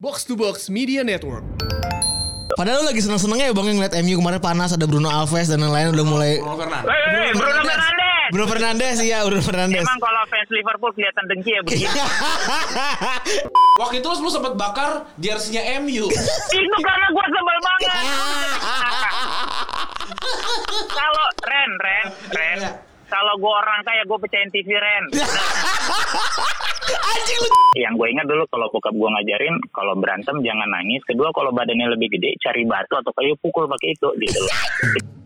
Box to Box Media Network. Padahal lu lagi seneng-senengnya ya bang yang ngeliat MU kemarin panas ada Bruno Alves dan lain-lain udah mulai Bruno Fernandes. Weh, weh, weh, Bruno Fernandes. Bruno Fernandes iya Bruno Fernandes. Emang kalau fans Liverpool kelihatan dengki ya begini. Waktu itu lu sempet bakar jersey-nya MU. Itu karena gue sebel banget. Kalau Ren, Ren, Ren. Kalau gue orang kaya gue pecahin TV Ren. Anjing lu. Yang gue ingat dulu kalau bokap gue ngajarin kalau berantem jangan nangis. Kedua kalau badannya lebih gede cari batu atau kayu pukul pakai itu gitu loh.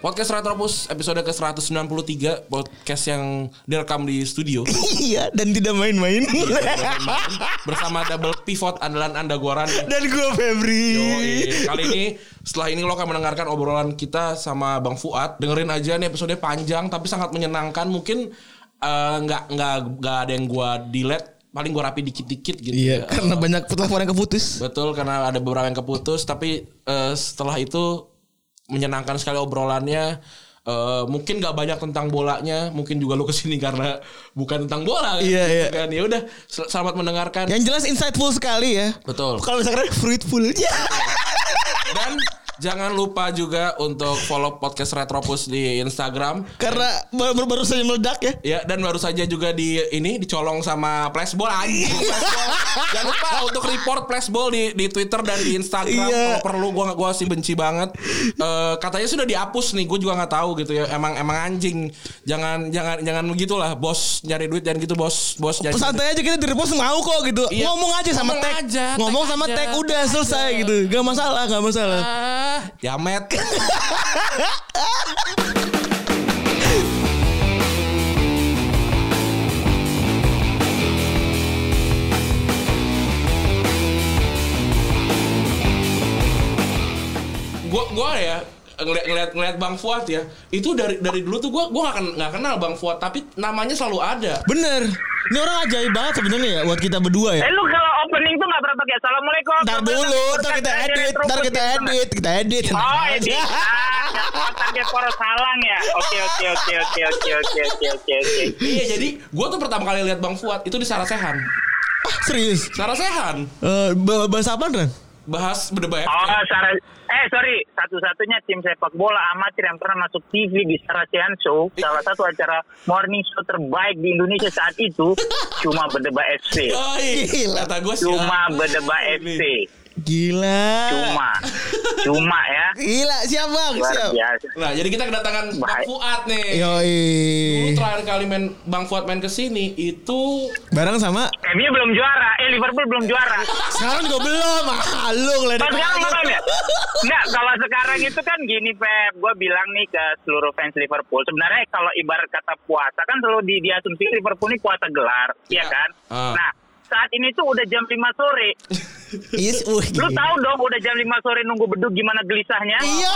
Podcast Retropus episode ke-193 Podcast yang direkam di studio Iya dan tidak main-main. Bersama double pivot andalan anda gua Ran dan gue Febri. Yoi. Kali ini setelah ini lo akan mendengarkan obrolan kita sama Bang Fuad Dengerin aja nih episode panjang tapi sangat menyenangkan Mungkin eh, nggak nggak nggak ada yang gua delete Paling gua rapi dikit-dikit gitu Iya ya. karena banyak telepon yang keputus. Betul karena ada beberapa yang keputus tapi eh, setelah itu menyenangkan sekali obrolannya. Eh, mungkin gak banyak tentang bolanya, mungkin juga lu ke sini karena bukan tentang bola. kan? Iya, iya. Kan ya udah, sel- selamat mendengarkan. Yang jelas insightful sekali ya. Betul. Kalau misalkan fruitful ya. Dan jangan lupa juga untuk follow podcast Retropus di Instagram. Karena baru, baru saja meledak ya. Ya dan baru saja juga di ini dicolong sama Flashball anjing Flashball. Jangan lupa untuk report Flashball di di Twitter dan di Instagram Iya. kalau perlu gua gua sih benci banget. Eh, katanya sudah dihapus nih, gue juga nggak tahu gitu ya. Emang emang anjing. Jangan jangan jangan begitulah bos nyari duit jangan gitu bos bos nyari. Santai aja kita di repost mau kok gitu. Iya. Ngomong aja sama tag. Ngomong sama tag udah tag selesai aja. gitu. Gak masalah, gak masalah. Ah, jamet. gua gua ya ngeliat ngeliat ngeliat Bang Fuad ya itu dari dari dulu tuh gua gua nggak ken- nggak kenal Bang Fuad tapi namanya selalu ada Bener. Ini orang ajaib banget sebenarnya ya buat kita berdua ya. Eh lu kalau opening tuh nggak pernah pakai assalamualaikum. Ntar dulu, ntar kita edit, ntar kita edit, kita edit. Oh edit. Ah, target poros salang ya. Oke oke oke oke oke oke oke oke oke. iya jadi gua tuh pertama kali lihat Bang Fuad itu di Sarasehan Ah, serius. Sarasehan Eh, ba- bahasa apa Ran? Bahas berdebat Oh, Sarah, eh sorry, satu-satunya tim sepak bola amatir yang pernah masuk TV di Saracehan Show, salah satu acara morning show terbaik di Indonesia saat itu, cuma berdebat FC. Yoi. Gila. kata gua sih Cuma ah, berdebat ini. FC. Gila. Cuma, cuma ya. Gila, siap bang, Luar siap. biasa. nah jadi kita kedatangan Bang Baik. Fuad nih Yoi. Dulu terakhir kali main Bang Fuad main ke sini itu Bareng sama MU belum juara, eh Liverpool belum juara. sekarang juga belum. Ah, lu ngeledek Pas sekarang ya? Enggak, kalau sekarang itu kan gini Pep, gue bilang nih ke seluruh fans Liverpool, sebenarnya kalau ibarat kata puasa kan selalu di, diasumsi Liverpool ini puasa gelar, Ya. ya kan? Ah. Nah, saat ini tuh udah jam 5 sore. Is, uh, Lu tahu dong udah jam 5 sore nunggu beduk gimana gelisahnya? Iya.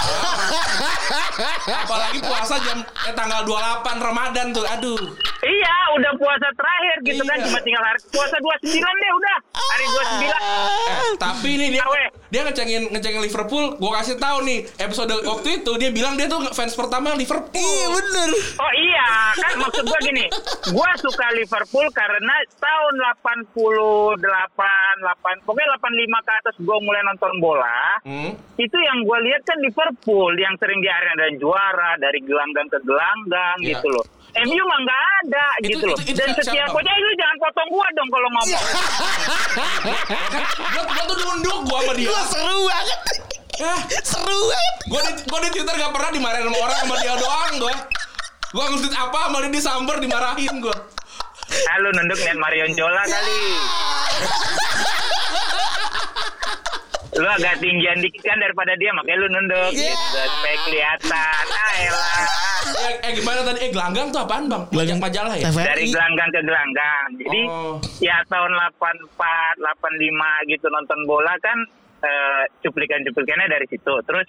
apalagi puasa jam eh, tanggal 28 Ramadan tuh aduh Iya, udah puasa terakhir gitu kan, Iya. cuma tinggal hari puasa 29 deh udah. Hari 29. Eh, tapi ini dia Awe. dia ngecengin ngecengin Liverpool. Gua kasih tahu nih episode waktu itu dia bilang dia tuh fans pertama Liverpool. Iya bener. Oh iya, kan maksud gua gini. Gua suka Liverpool karena tahun 88, 8, pokoknya 85 ke atas gua mulai nonton bola. Hmm. Itu yang gua lihat kan Liverpool yang sering di arena dan juara dari gelanggang ke gelanggang Iya. gitu loh. MU mah nggak ada Itu- gitu loh. itu- itu dan setiap siapa? pokoknya lu jangan potong gua dong kalau ngomong. gua, gua tuh nunduk gua sama dia. Gua seru banget. Eh, Seru banget. gua di gua di Twitter gak pernah dimarahin sama orang sama dia doang gua. Gua nge-tweet apa sama dia disamber dimarahin gua. Ah, lu nunduk lihat Marion Jola kali. Lu agak tinggian dikit kan daripada dia makanya lu nunduk Iya. gitu supaya kelihatan ah elah Eh, eh gimana tadi? Eh gelanggang tuh apaan bang? Gelanggang majalah ya? TVRI. dari gelanggang ke gelanggang jadi Oh. ya tahun 84 85 gitu nonton bola kan eh, cuplikan-cuplikannya dari situ terus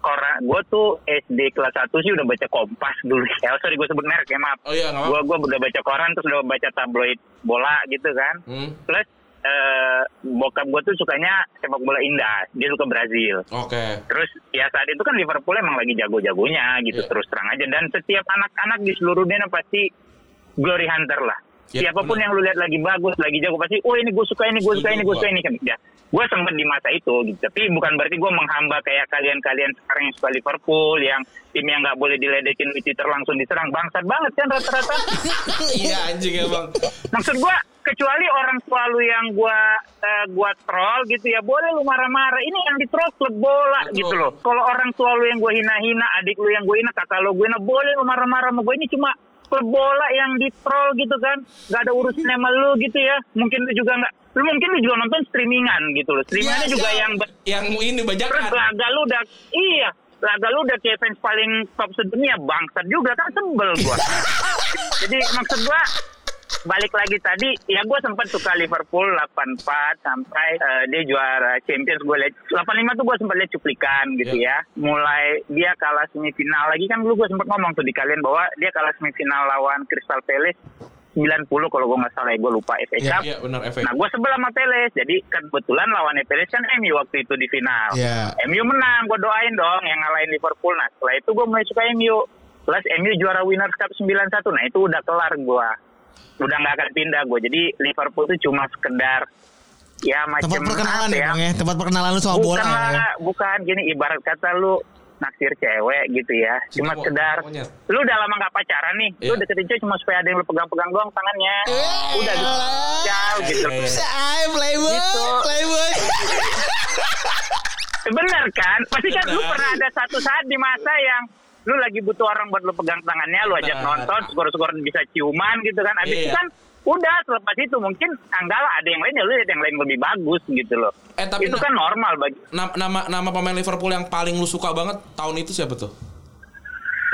koran gue tuh SD kelas 1 sih udah baca Kompas dulu ya sorry gue sebut merek ya maaf Oh iya gue gue udah baca koran terus udah baca tabloid bola gitu kan Hmm. plus eh, bokap gue tuh sukanya sepak bola indah. Dia suka Brazil. Oke. Terus ya saat itu kan Liverpool emang lagi jago-jagonya gitu Iya. terus terang aja. Dan setiap anak-anak di seluruh dunia pasti glory hunter lah. Iya, Siapa pun benar. yang lu lihat lagi bagus, lagi jago pasti, oh ini gue suka ini, gue suka ini, gue suka ini kan. Ya, gue sempet di masa itu gitu. Tapi bukan berarti gue menghamba kayak kalian-kalian sekarang yang suka Liverpool, yang tim yang nggak boleh diledekin di Twitter langsung diserang. Bangsat banget kan rata-rata. Iya anjing emang. Maksud gua kecuali orang tua lu yang gua eh, gua troll gitu ya boleh lu marah-marah. Ini yang di troll klub bola Betul. gitu loh. Kalau orang tua lu yang gua hina-hina adik lu yang gua hina kakak lu gua hina boleh lu marah-marah sama gua. Ini cuma klub bola yang di troll gitu kan. Nggak ada urusan sama lu gitu ya. Mungkin lu juga nggak lu mungkin lu juga nonton streamingan gitu loh. Streamingannya Iya, juga iya. yang yang ini Terus bajakan. laga lu udah iya. Laga lu udah kayak fans paling top sedunia bangsat juga kan sebel gua. Jadi maksud gua balik lagi tadi ya gua sempat suka Liverpool 84 sampai eh, dia juara Champions gue lihat 85 tuh gua sempat lihat cuplikan gitu ya mulai dia kalah semifinal lagi kan dulu gua sempat ngomong tuh di kalian bahwa dia kalah semifinal lawan Crystal Palace 90 kalau gua nggak salah ya gue lupa FA Iya, Cup iya benar. Nah, gue sebel sama Peles. Jadi kebetulan lawannya Peles kan MU waktu itu di final. Iya. MU menang, gue doain dong yang ngalahin Liverpool. Nah, setelah itu gue mulai suka MU. Plus MU juara Winners Cup 91. Nah, itu udah kelar gue. Udah nggak akan pindah gue. Jadi Liverpool itu cuma sekedar ya macam Tempat perkenalan apa ya, Bang ya. Tempat perkenalan lu sama bola bukan ya. lah, bukan gini ibarat kata lu naksir cewek gitu ya. Cuma mo- sekedar monyet. lu udah lama nggak pacaran nih. Lu Iya. deketin cewek cuma supaya ada yang lu pegang-pegang doang tangannya. udah gitu. Jauh gitu. Iya, iya. Ay, playboy, Gitu. playboy. Bener kan? Pasti kan lu pernah ada satu saat di masa yang lu lagi butuh orang buat lu pegang tangannya, lu ajak Bener. nonton, skor-skor bisa ciuman gitu kan. Abis itu Iya. kan udah selepas itu mungkin anggaplah ada yang lain ya lu lihat yang lain lebih bagus gitu loh. Eh, tapi itu na- kan normal bagi Nama, nama nama pemain Liverpool yang paling lu suka banget tahun itu siapa tuh?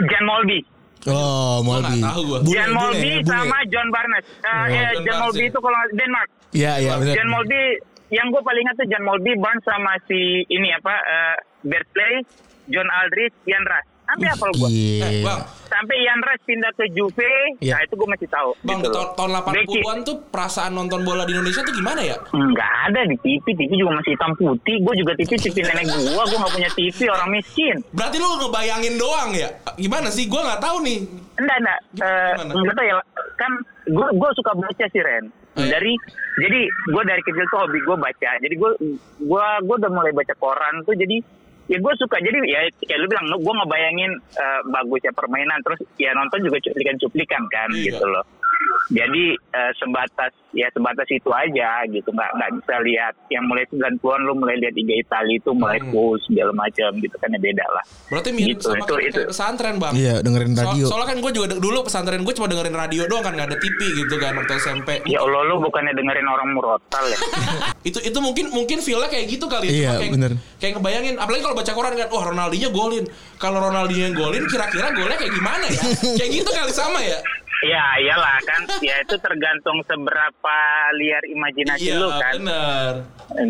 Jan Molby. Oh, Molby. tahu gua. Bule, Jan Molby bule. sama John Barnes. Eh, Oh, ya, John Jan Molby ya. itu kalau Denmark. Iya, iya benar. Jan Molby yang gue paling ingat tuh Jan Molby Barnes sama si ini apa eh Bertley, John Aldridge, Ian Rush. Sampai gue. Iya. Eh, Bang, Sampai Ian Rush pindah ke Juve, Iya. nah itu gue masih tahu. Bang gitu tahun, tahun Becky. 80-an tuh perasaan nonton bola di Indonesia tuh gimana ya? Nggak ada di TV, TV juga masih hitam putih. Gue juga TV, TV nenek gue, gue nggak punya TV, orang miskin. Berarti lu ngebayangin doang ya? Gimana sih? Gua nggak tahu nih. Enggak, enggak. Eh, Gimana? Enggak tahu ya, kan gue gue suka baca sih Ren. Oh, iya? Dari jadi gue dari kecil tuh hobi gue baca. Jadi gue gue gue udah mulai baca koran tuh jadi ya gue suka jadi ya kayak lu bilang gue ngebayangin eh, bagusnya permainan terus ya nonton juga cuplikan-cuplikan kan Iya. gitu loh. Jadi eh, sebatas ya sebatas itu aja gitu nggak nggak bisa lihat yang mulai 90-an lu mulai lihat Liga Italia itu mulai Hmm. full segala macam gitu kan ya beda lah. Berarti mirip Gitu, sama itu- kayak itu. pesantren, Bang. Iya, dengerin So- radio. soalnya kan gue juga dulu pesantren gue cuma dengerin radio doang kan nggak ada TV gitu kan waktu SMP. Ya Allah lu bukannya dengerin orang murotal ya. itu itu mungkin mungkin feelnya kayak gitu kali ya. Iya, kayak, bener. kayak ngebayangin apalagi kalau baca koran kan wah Ronaldinho golin kalau Ronaldinho yang golin kira-kira golnya kayak gimana ya kayak gitu kali sama ya Ya iyalah kan, ya itu tergantung seberapa liar imajinasi iya lu kan, bener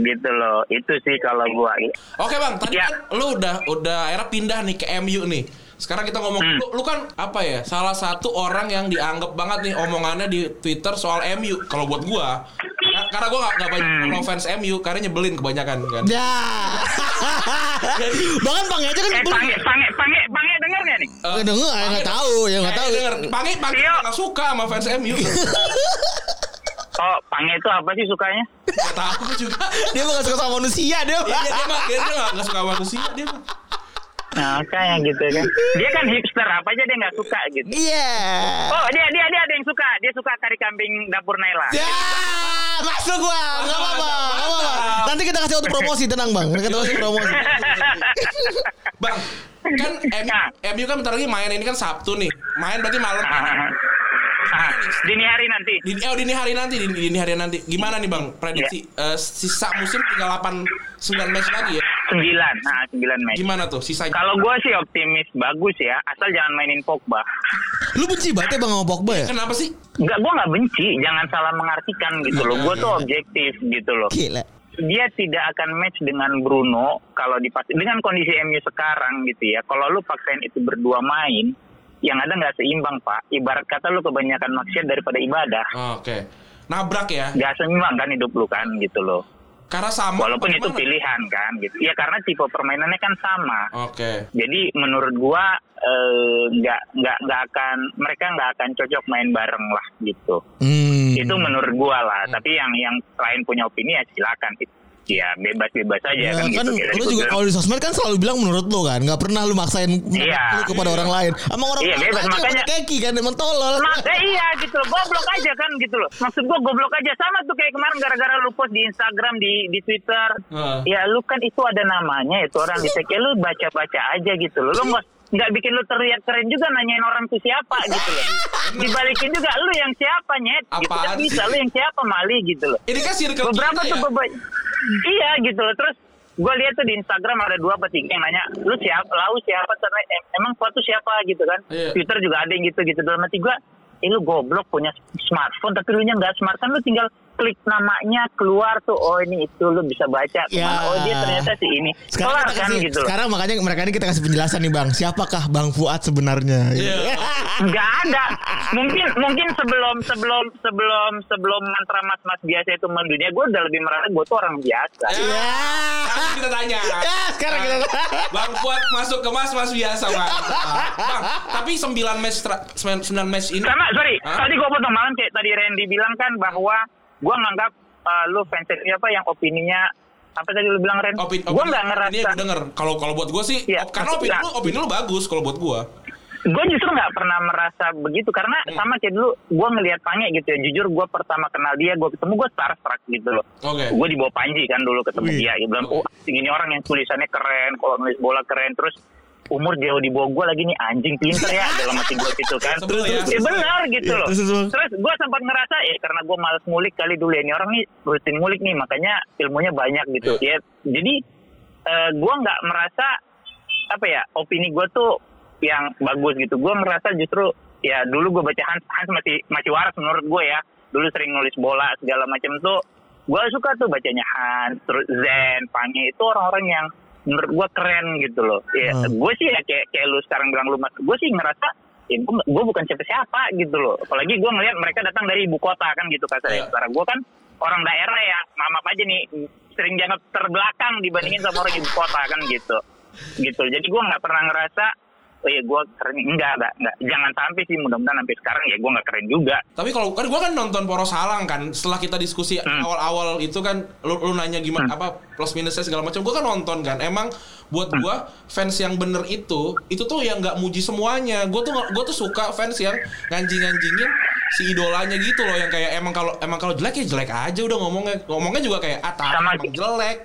gitu loh. Itu sih kalau gua. oke bang tadi Iya. kan lu udah udah akhirnya pindah nih ke MU nih sekarang kita ngomong Hmm. lu, lu kan apa ya salah satu orang yang dianggap banget nih omongannya di Twitter soal MU kalau buat gua karena gua gak, gak banyak Hmm. follow fans MU karena nyebelin kebanyakan kan Ya. Bahkan Bang aja kan Eh pange, pange, pange, pange denger nggak nih? Eh, Denger, ya nggak tahu, ya nggak eh, tahu. denger. Pange pange Tio. nggak suka sama fans MU Oh pange itu apa sih sukanya? Gak tahu gua juga Dia mah gak suka sama manusia dia. Iya dia, dia mah dia, dia gak, gak suka sama manusia dia mah. Nah kayak gitu kan. Dia kan hipster apa aja dia nggak suka gitu. Iya. Oh dia dia dia ada yang suka. Dia suka kari kambing dapur Naila. Ya, masuk gua. Enggak apa-apa, enggak apa-apa. Nanti kita kasih waktu promosi, tenang Bang. Kita kasih promosi. Bang kan MU, MU kan bentar lagi main ini kan Sabtu nih main berarti malam Ah, dini hari nanti. di, oh, dini hari nanti dini, dini hari nanti gimana nih bang prediksi Iya. Eh, sisa musim tinggal 8 9 match lagi ya Sembilan. Nah sembilan match. gimana tuh sisanya Kalau gua sih optimis bagus ya, asal jangan mainin Pogba. Lu benci banget ya Bang sama Pogba ya? kenapa sih Enggak, gue nggak benci. Jangan salah mengartikan gitu loh. Gue tuh objektif gitu loh. Gila. Dia tidak akan match dengan Bruno kalau dipas dengan kondisi MU sekarang gitu ya. Kalau lu paksain itu berdua main, yang ada nggak seimbang pak. Ibarat kata lu kebanyakan maksiat daripada ibadah. Oh, oke nabrak ya. Gak seimbang kan hidup lu kan gitu loh. Karena sama. Walaupun itu gimana? pilihan kan gitu. Ya karena tipe permainannya kan sama. Oke. Jadi menurut gua eh, nggak nggak nggak akan mereka nggak akan cocok main bareng lah gitu. Hmm. Itu menurut gua lah. Tapi yang yang lain punya opini ya silakan. Ya bebas-bebas aja Ya, kan, kan gitu. Lu juga kalau di sosmed kan selalu bilang menurut lu kan nggak pernah lu maksain Iya. lu kepada orang lain emang orang Iya, lain bebas, aja makanya- keki kan emang tolol Maka iya gitu loh, goblok aja kan gitu loh. Maksud gua goblok aja sama tuh kayak kemarin gara-gara lu post di Instagram, di di Twitter. Heeh. Ya lu kan itu ada namanya itu orang di ya lu baca-baca aja gitu loh. Lu nggak nggak bikin lu terlihat keren juga nanyain orang itu siapa gitu loh. Dibalikin juga lu yang siapa nyet gitu kan bisa lu yang siapa Mali gitu loh. Ini kan circle Beberapa tuh ya. beberapa Iya gitu loh. Terus gue lihat tuh di Instagram ada dua apa tiga yang nanya lu siapa lau siapa em- emang suatu siapa gitu kan Iya. Twitter juga ada yang gitu gitu dalam hati gue eh lu goblok punya smartphone tapi lu nya nggak smart kan lu tinggal klik namanya keluar tuh oh ini itu lu bisa baca Ya. ke mana oh dia ternyata si ini sekarang kelar kita kan kasih, gitu loh sekarang makanya mereka ini kita kasih penjelasan nih bang siapakah bang Fuad sebenarnya Iya. nggak ada mungkin mungkin sebelum sebelum sebelum sebelum mantra mas mas biasa itu mendunia gue udah lebih merasa gue tuh orang biasa Ya. Sekarang kita tanya. Ya, sekarang kita Bang Fuad masuk ke mas mas biasa bang. Bang, tapi 9 match 9 match ini. Karena sorry, Hah? tadi gue potong malam kayak tadi Randy bilang kan bahwa gue nganggap uh, lu fans apa yang opininya apa tadi lu bilang Ren? Opini, gue nggak ngerasa. gue denger. Kalau kalau buat gue sih, Iya, op- karena opini lu, opini lu bagus kalau buat gue. Gue justru nggak pernah merasa begitu karena Hmm. sama kayak dulu gue ngelihat Pange gitu ya. Jujur gue pertama kenal dia, gue ketemu gue starstruck gitu loh. Oke. Gue di bawah Panji kan dulu ketemu Wih. dia. Dia bilang, oh ini orang yang tulisannya keren, kalau nulis bola keren. Terus umur jauh di bawah gue lagi nih anjing pinter ya dalam hati gue gitu kan. Sebel ya. Benar gitu Iya, loh. terus, terus. Terus gue sempat ngerasa ya karena gue males ngulik kali dulu ya ini orang nih rutin ngulik nih makanya ilmunya banyak gitu ya. Jadi eh, gue nggak merasa apa ya opini gue tuh yang bagus gitu. Gue merasa justru ya dulu gue baca Hans Hans masih masih waras menurut gue ya. Dulu sering nulis bola segala macam tuh gue suka tuh bacanya Hans, terus Zen, Pange itu orang-orang yang menurut gue keren gitu loh. Ya, Hmm. gue sih ya kayak kayak lu sekarang bilang lu mas, gue sih ngerasa ya gue, bukan siapa-siapa gitu loh. Apalagi gue ngelihat mereka datang dari ibu kota kan gitu kasarnya. Iya. Sekarang gue kan orang daerah ya, maaf aja nih sering dianggap terbelakang dibandingin sama orang ibu kota kan gitu. Gitu. Jadi gue nggak pernah ngerasa oh ya gue keren enggak, enggak, enggak. Jangan sampai sih mudah-mudahan sampai sekarang ya gue nggak keren juga. Tapi kalau kan gue kan nonton Poros Salang kan setelah kita diskusi Hmm. awal-awal itu kan lu, lu nanya gimana apa plus minusnya segala macam gue kan nonton kan emang buat Hmm. gue fans yang bener itu itu tuh yang nggak muji semuanya gue tuh gue tuh suka fans yang nganjing-nganjingin si idolanya gitu loh yang kayak emang kalau emang kalau jelek ya jelek aja udah ngomongnya ngomongnya juga kayak ah Sama- emang jelek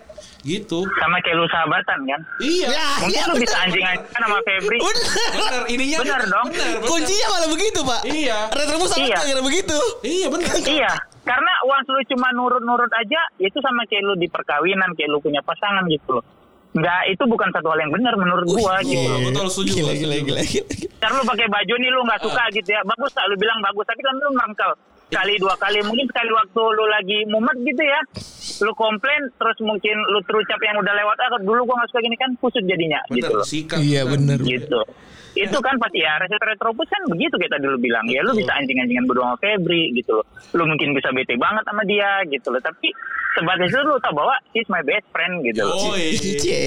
gitu Sama kayak lu sahabatan kan. iya Ya, Mungkin iya, lu bener. bisa anjing-anjingan sama Febri. Bener. bener ininya Bener dong. bener, bener. Kuncinya malah begitu pak. Iya. Retrobus sama Iya. gara begitu. iya bener Iya, karena uang lu cuma nurut-nurut aja, itu sama kayak lu di perkawinan, kayak lu punya pasangan gitu loh. Enggak, itu bukan satu hal yang benar menurut gua gitu. Iya, betul, setuju, Gila, gua gila, gila, gila. Ntar lu pakai baju nih lu nggak suka gitu ya, bagus tak lu bilang bagus, tapi kan lu merengkel sekali dua kali, mungkin sekali waktu lu lagi mumet gitu ya, lu komplain, terus mungkin lu terucap yang udah lewat, ah dulu gua nggak suka gini kan kusut jadinya gitu bener loh. sikat Iya bener. gitu. Itu kan pasti ya reset retropus kan begitu kayak tadi lu bilang ya lu bisa anjing-anjingan berdua sama Febri gitu loh. Lu mungkin bisa bete banget sama dia gitu loh. Tapi sebatas itu lu tau bahwa he's my best friend gitu loh. Yoi.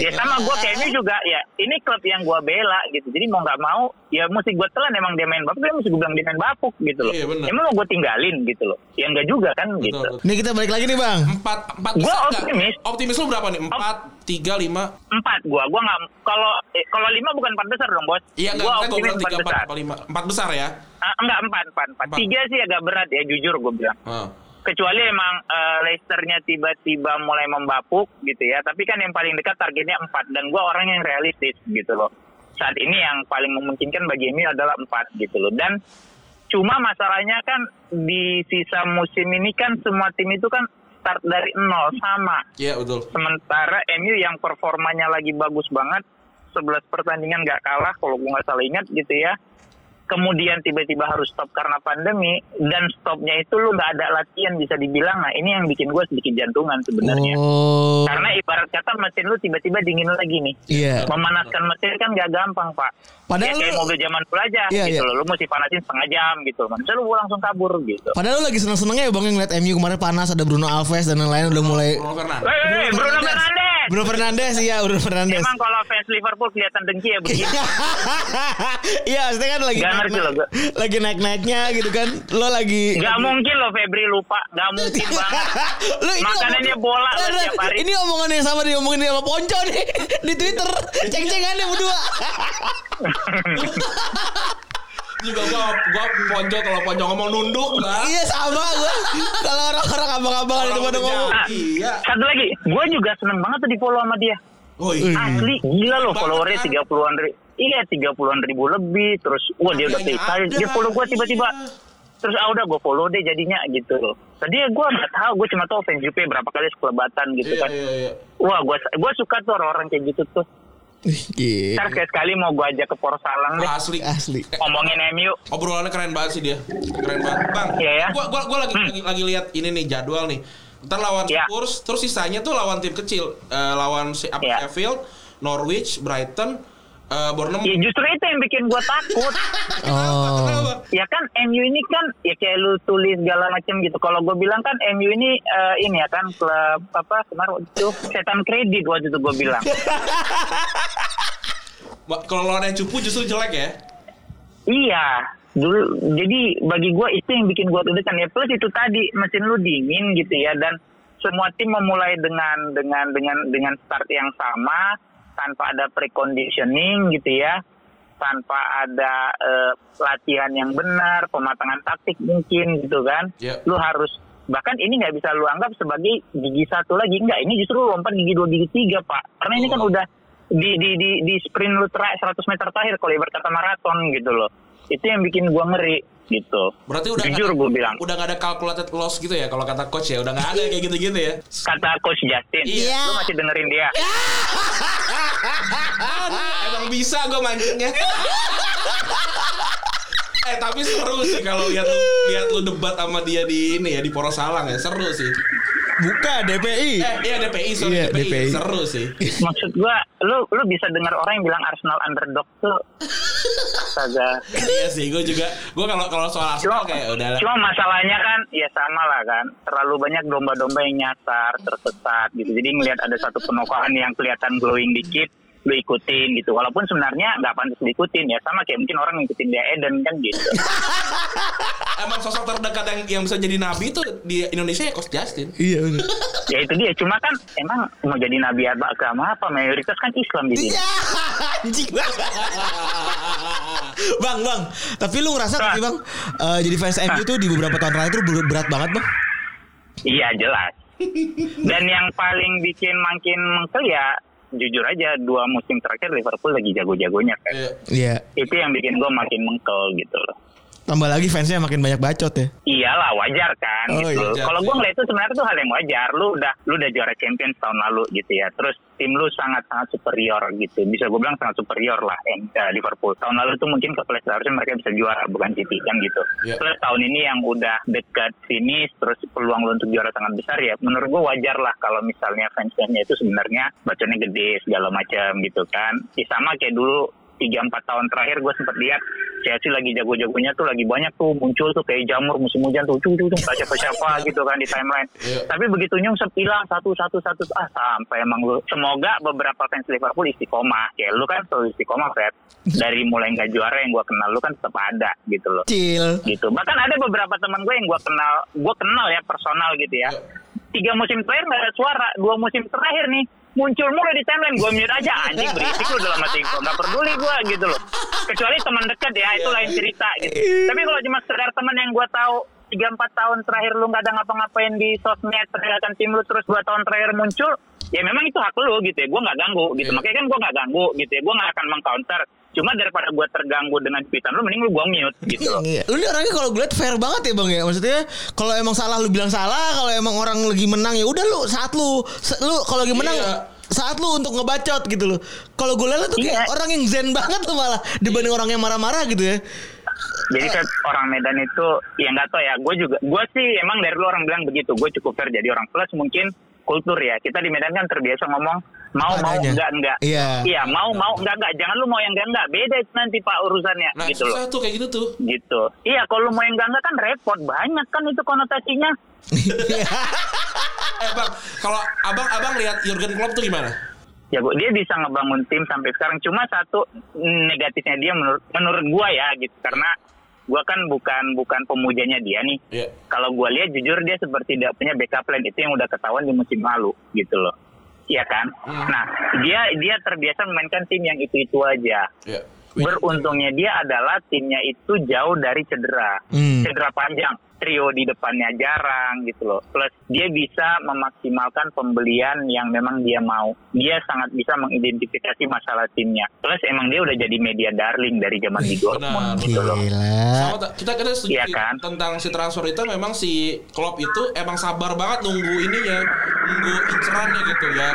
Ya sama gue kayaknya juga ya ini klub yang gue bela gitu. Jadi mau nggak mau ya mesti gue telan emang dia main bapuk, dia mesti gue bilang dia main bapuk gitu loh. Iya, bener. Emang mau gue tinggalin gitu loh. Ya enggak juga kan Betul, gitu. betul. Nih kita balik lagi nih bang. Empat, empat Gua besar nggak? optimis. Optimis lu berapa nih? Empat, tiga, lima. Empat gue, gue nggak kalau eh, kalau lima bukan empat besar dong bos. Iya, gue enggak, gue optimis bilang empat empat, besar. apa lima. Empat besar ya. Ah, enggak empat, empat, empat. Empat. Tiga sih agak berat ya jujur gue bilang. Ah. Kecuali emang eh, Leicesternya tiba-tiba mulai membapuk gitu ya. Tapi kan yang paling dekat targetnya empat dan gue orang yang realistis gitu loh. Saat ini yang paling memungkinkan bagi MU adalah empat gitu loh. Dan cuma masalahnya kan di sisa musim ini kan semua tim itu kan start dari nol sama. Iya, betul. Sementara MU yang performanya lagi bagus banget, 11 pertandingan nggak kalah kalau gue nggak salah ingat gitu ya. Kemudian tiba-tiba harus stop karena pandemi dan stopnya itu lu nggak ada latihan bisa dibilang. Nah ini yang bikin gue sedikit jantungan sebenarnya. Oh. Karena ibarat kata mesin lu tiba-tiba dingin lagi nih. Iya. Memanaskan mesin kan gak gampang, Pak. Padahal ya, kayak lu- mobil zaman dulu aja Iya, gitu iya. loh. Lu mesti panasin setengah jam gitu. Maksudnya lu langsung kabur gitu. Padahal lu lagi seneng-senengnya ya bang yang ngeliat MU kemarin panas ada Bruno Alves dan lain-lain udah mulai Bruno Fernandes. Weh, weh, Bruno Fernandes. Bruno Fernandes iya Bruno Fernandes. Emang kalau fans Liverpool kelihatan dengki ya begini. Iya, maksudnya kan lagi Nggak ngerti loh, gua. lagi naik-naiknya gitu kan. Lo lagi Gak mungkin loh Febri lupa. Gak mungkin banget. Lu ini Makanannya ngomong- bola Ren, tiap hari. Ini omongan yang sama diomongin sama Ponco nih di Twitter. Ceng-cengannya berdua. Juga gua gua ponco kalau ponco ngomong nunduk lah. iya sama gua. Kalau orang-orang abang-abangan itu pada ngomong. Iya. Satu lagi, gue juga seneng banget tuh di follow sama dia. Oh iya. Asli, gila loh followernya kan? tiga puluhan ribu. Iya, tiga puluhan ribu lebih. Terus, wah dia udah kayak ada. Dia follow gue tiba-tiba. Terus, ah udah gue follow deh jadinya gitu loh. Tadi ya gue nggak tahu, gue cuma tahu fans Jupe berapa kali sekelebatan gitu Iya kan. iya iya. Wah, gue gue suka tuh orang-orang kayak gitu tuh. Iya. Ntar sekali-sekali mau gue ajak ke Porsalang deh. Asli. Asli. Ngomongin MU. obrolannya keren banget sih dia. Keren banget. Bang, Iya ya. gua gua gua lagi lagi, lagi lihat ini nih jadwal nih. Ntar lawan Iya. Spurs, terus sisanya tuh lawan tim kecil. Eh, lawan si apa, Iya. Sheffield, Norwich, Brighton, eh. Ya justru itu yang bikin gue takut. Oh. Kenapa? ya kan MU ini kan ya kayak lu tulis segala macam gitu. Kalau gue bilang kan MU ini eh, ini ya kan klub apa kemarin itu setan kredit waktu itu gue bilang. Kalau lawan yang cupu justru jelek ya. iya. Dulu jadi bagi gue itu yang bikin gue deg-degan ya plus itu tadi mesin lu dingin gitu ya dan semua tim memulai dengan dengan dengan dengan start yang sama tanpa ada preconditioning gitu ya tanpa ada eh, latihan yang benar pematangan taktik mungkin gitu kan Iya. lu harus bahkan ini nggak bisa lu anggap sebagai gigi satu lagi enggak ini justru lu lompat gigi dua gigi tiga pak karena ini kan Oh. udah di di di di sprint lu terakhir 100 meter terakhir kalau ibarat kata maraton gitu loh itu yang bikin gua ngeri gitu Berarti udah jujur gue bilang Udah gak ada calculated loss gitu ya kalau kata coach ya. Udah gak ada kayak gitu-gitu ya. kata coach Justin Iya. lu masih dengerin dia Emang bisa gue mancingnya. eh tapi seru sih kalau lihat lu lihat lu debat sama dia di ini ya di Poros Salang ya seru sih. Buka DPI. Eh iya DPI sorry Iya, DPI. DPI. seru sih. maksud gua lu lu bisa dengar orang yang bilang Arsenal underdog tuh Astaga. iya sih gue juga gue kalau kalau soal Cuma, Arsenal kayak udah cuma masalahnya kan ya sama lah kan terlalu banyak domba-domba yang nyasar tersesat gitu jadi ngelihat ada satu penokohan yang kelihatan glowing dikit lu ikutin gitu walaupun sebenarnya nggak pantas diikutin ya sama kayak mungkin orang ngikutin dia Eden kan gitu emang sosok terdekat yang yang bisa jadi nabi itu di Indonesia ya Coach Justin. Iya benar. ya itu dia cuma kan emang mau jadi nabi agama apa mayoritas kan Islam di sini Iya. Anjing banget. bang, bang. Tapi lu ngerasa sih bang? eh, jadi fans MU tuh di beberapa tahun terakhir ber- berat banget bang. Iya jelas. Dan yang paling bikin makin mengkel ya jujur aja dua musim terakhir Liverpool lagi jago-jagonya kan. Iya. Iya. Itu yang bikin gue makin mengkel gitu loh. Tambah lagi fansnya makin banyak bacot ya. Iyalah wajar kan Oh, gitu. iya, Kalau gue ngeliat itu sebenarnya tuh hal yang wajar. Lu udah lu udah juara Champions tahun lalu gitu ya. Terus tim lu sangat-sangat superior gitu. Bisa gue bilang sangat superior lah em- eh, Liverpool. Tahun lalu tuh mungkin ke place harusnya mereka bisa juara bukan City kan gitu. Iya. Plus tahun ini yang udah dekat finish terus peluang lu untuk juara sangat besar ya. Menurut gue wajar lah kalau misalnya fans-fansnya itu sebenarnya bacanya gede segala macam gitu kan. Ya sama kayak dulu tiga empat tahun terakhir gue sempat lihat Chelsea lagi jago-jagonya tuh lagi banyak tuh muncul tuh kayak jamur musim hujan tuh cung cung cung tak siapa siapa gitu kan di timeline. Iya. tapi begitu nyungsep hilang satu satu satu ah sampai emang lu semoga beberapa fans Liverpool istiqomah. Kayak lu kan selalu istiqomah Fred. Dari mulai nggak juara yang gue kenal lu kan tetap ada gitu loh. Cil. gitu. Bahkan ada beberapa teman gue yang gue kenal gue kenal ya personal gitu ya. Tiga musim terakhir nggak ada suara dua musim terakhir nih muncul mulu di timeline gue mute aja. Anjing berisik lu dalam hati gue nggak peduli gue gitu loh. Kecuali teman dekat ya itu lain cerita gitu. Tapi kalau cuma sekedar teman yang gue tahu tiga empat tahun terakhir lu nggak ada ngapa-ngapain di sosmed pergerakan tim lu terus dua tahun terakhir muncul ya memang itu hak lu gitu ya. Gue nggak ganggu gitu. Iya. makanya kan gue nggak ganggu gitu ya. Gue nggak akan mengcounter cuma daripada gue terganggu dengan tweetan lu mending lu gue mute gitu loh Iya. Lu ini orangnya kalau gue liat fair banget ya bang ya. Maksudnya kalau emang salah lu bilang salah. Kalau emang orang lagi menang ya udah lu saat lu lu kalau lagi menang Iya. saat lu untuk ngebacot gitu loh. Kalau gue liat lu tuh kayak Iya. orang yang zen banget tuh malah dibanding orang yang marah-marah gitu ya. Jadi kan orang Medan itu ya nggak tahu ya. Gue juga, gue sih emang dari lu orang bilang begitu. Gue cukup fair jadi orang plus mungkin kultur ya. Kita di Medan kan terbiasa ngomong mau mau Adanya. enggak enggak. Iya. Iya, mau mau enggak enggak. Jangan lu mau yang enggak enggak. Beda itu nanti Pak urusannya Nah, gitu loh. tuh kayak gitu tuh. Gitu. Iya, kalau lu mau yang enggak enggak kan repot. Banyak kan itu konotasinya. Eh bang, kalau abang abang lihat Jurgen Klopp tuh gimana? Ya, gua- dia bisa ngebangun tim sampai sekarang. Cuma satu negatifnya dia menurut menurut gua ya gitu. Karena gua kan bukan bukan pemujanya dia nih. Iya. kalau gue lihat jujur dia seperti tidak punya backup plan itu yang udah ketahuan di musim lalu gitu loh Iya kan nah dia dia terbiasa memainkan tim yang itu itu aja Iya. beruntungnya dia adalah timnya itu jauh dari cedera Hmm. Cedera panjang trio di depannya jarang gitu loh plus dia bisa memaksimalkan pembelian yang memang dia mau dia sangat bisa mengidentifikasi masalah timnya plus emang dia udah jadi media darling dari zaman di Dortmund gitu loh. Sama kita kita setuju sih kan? tentang si transfer itu memang si Klopp itu emang sabar banget nunggu ininya, nunggu incerannya gitu ya.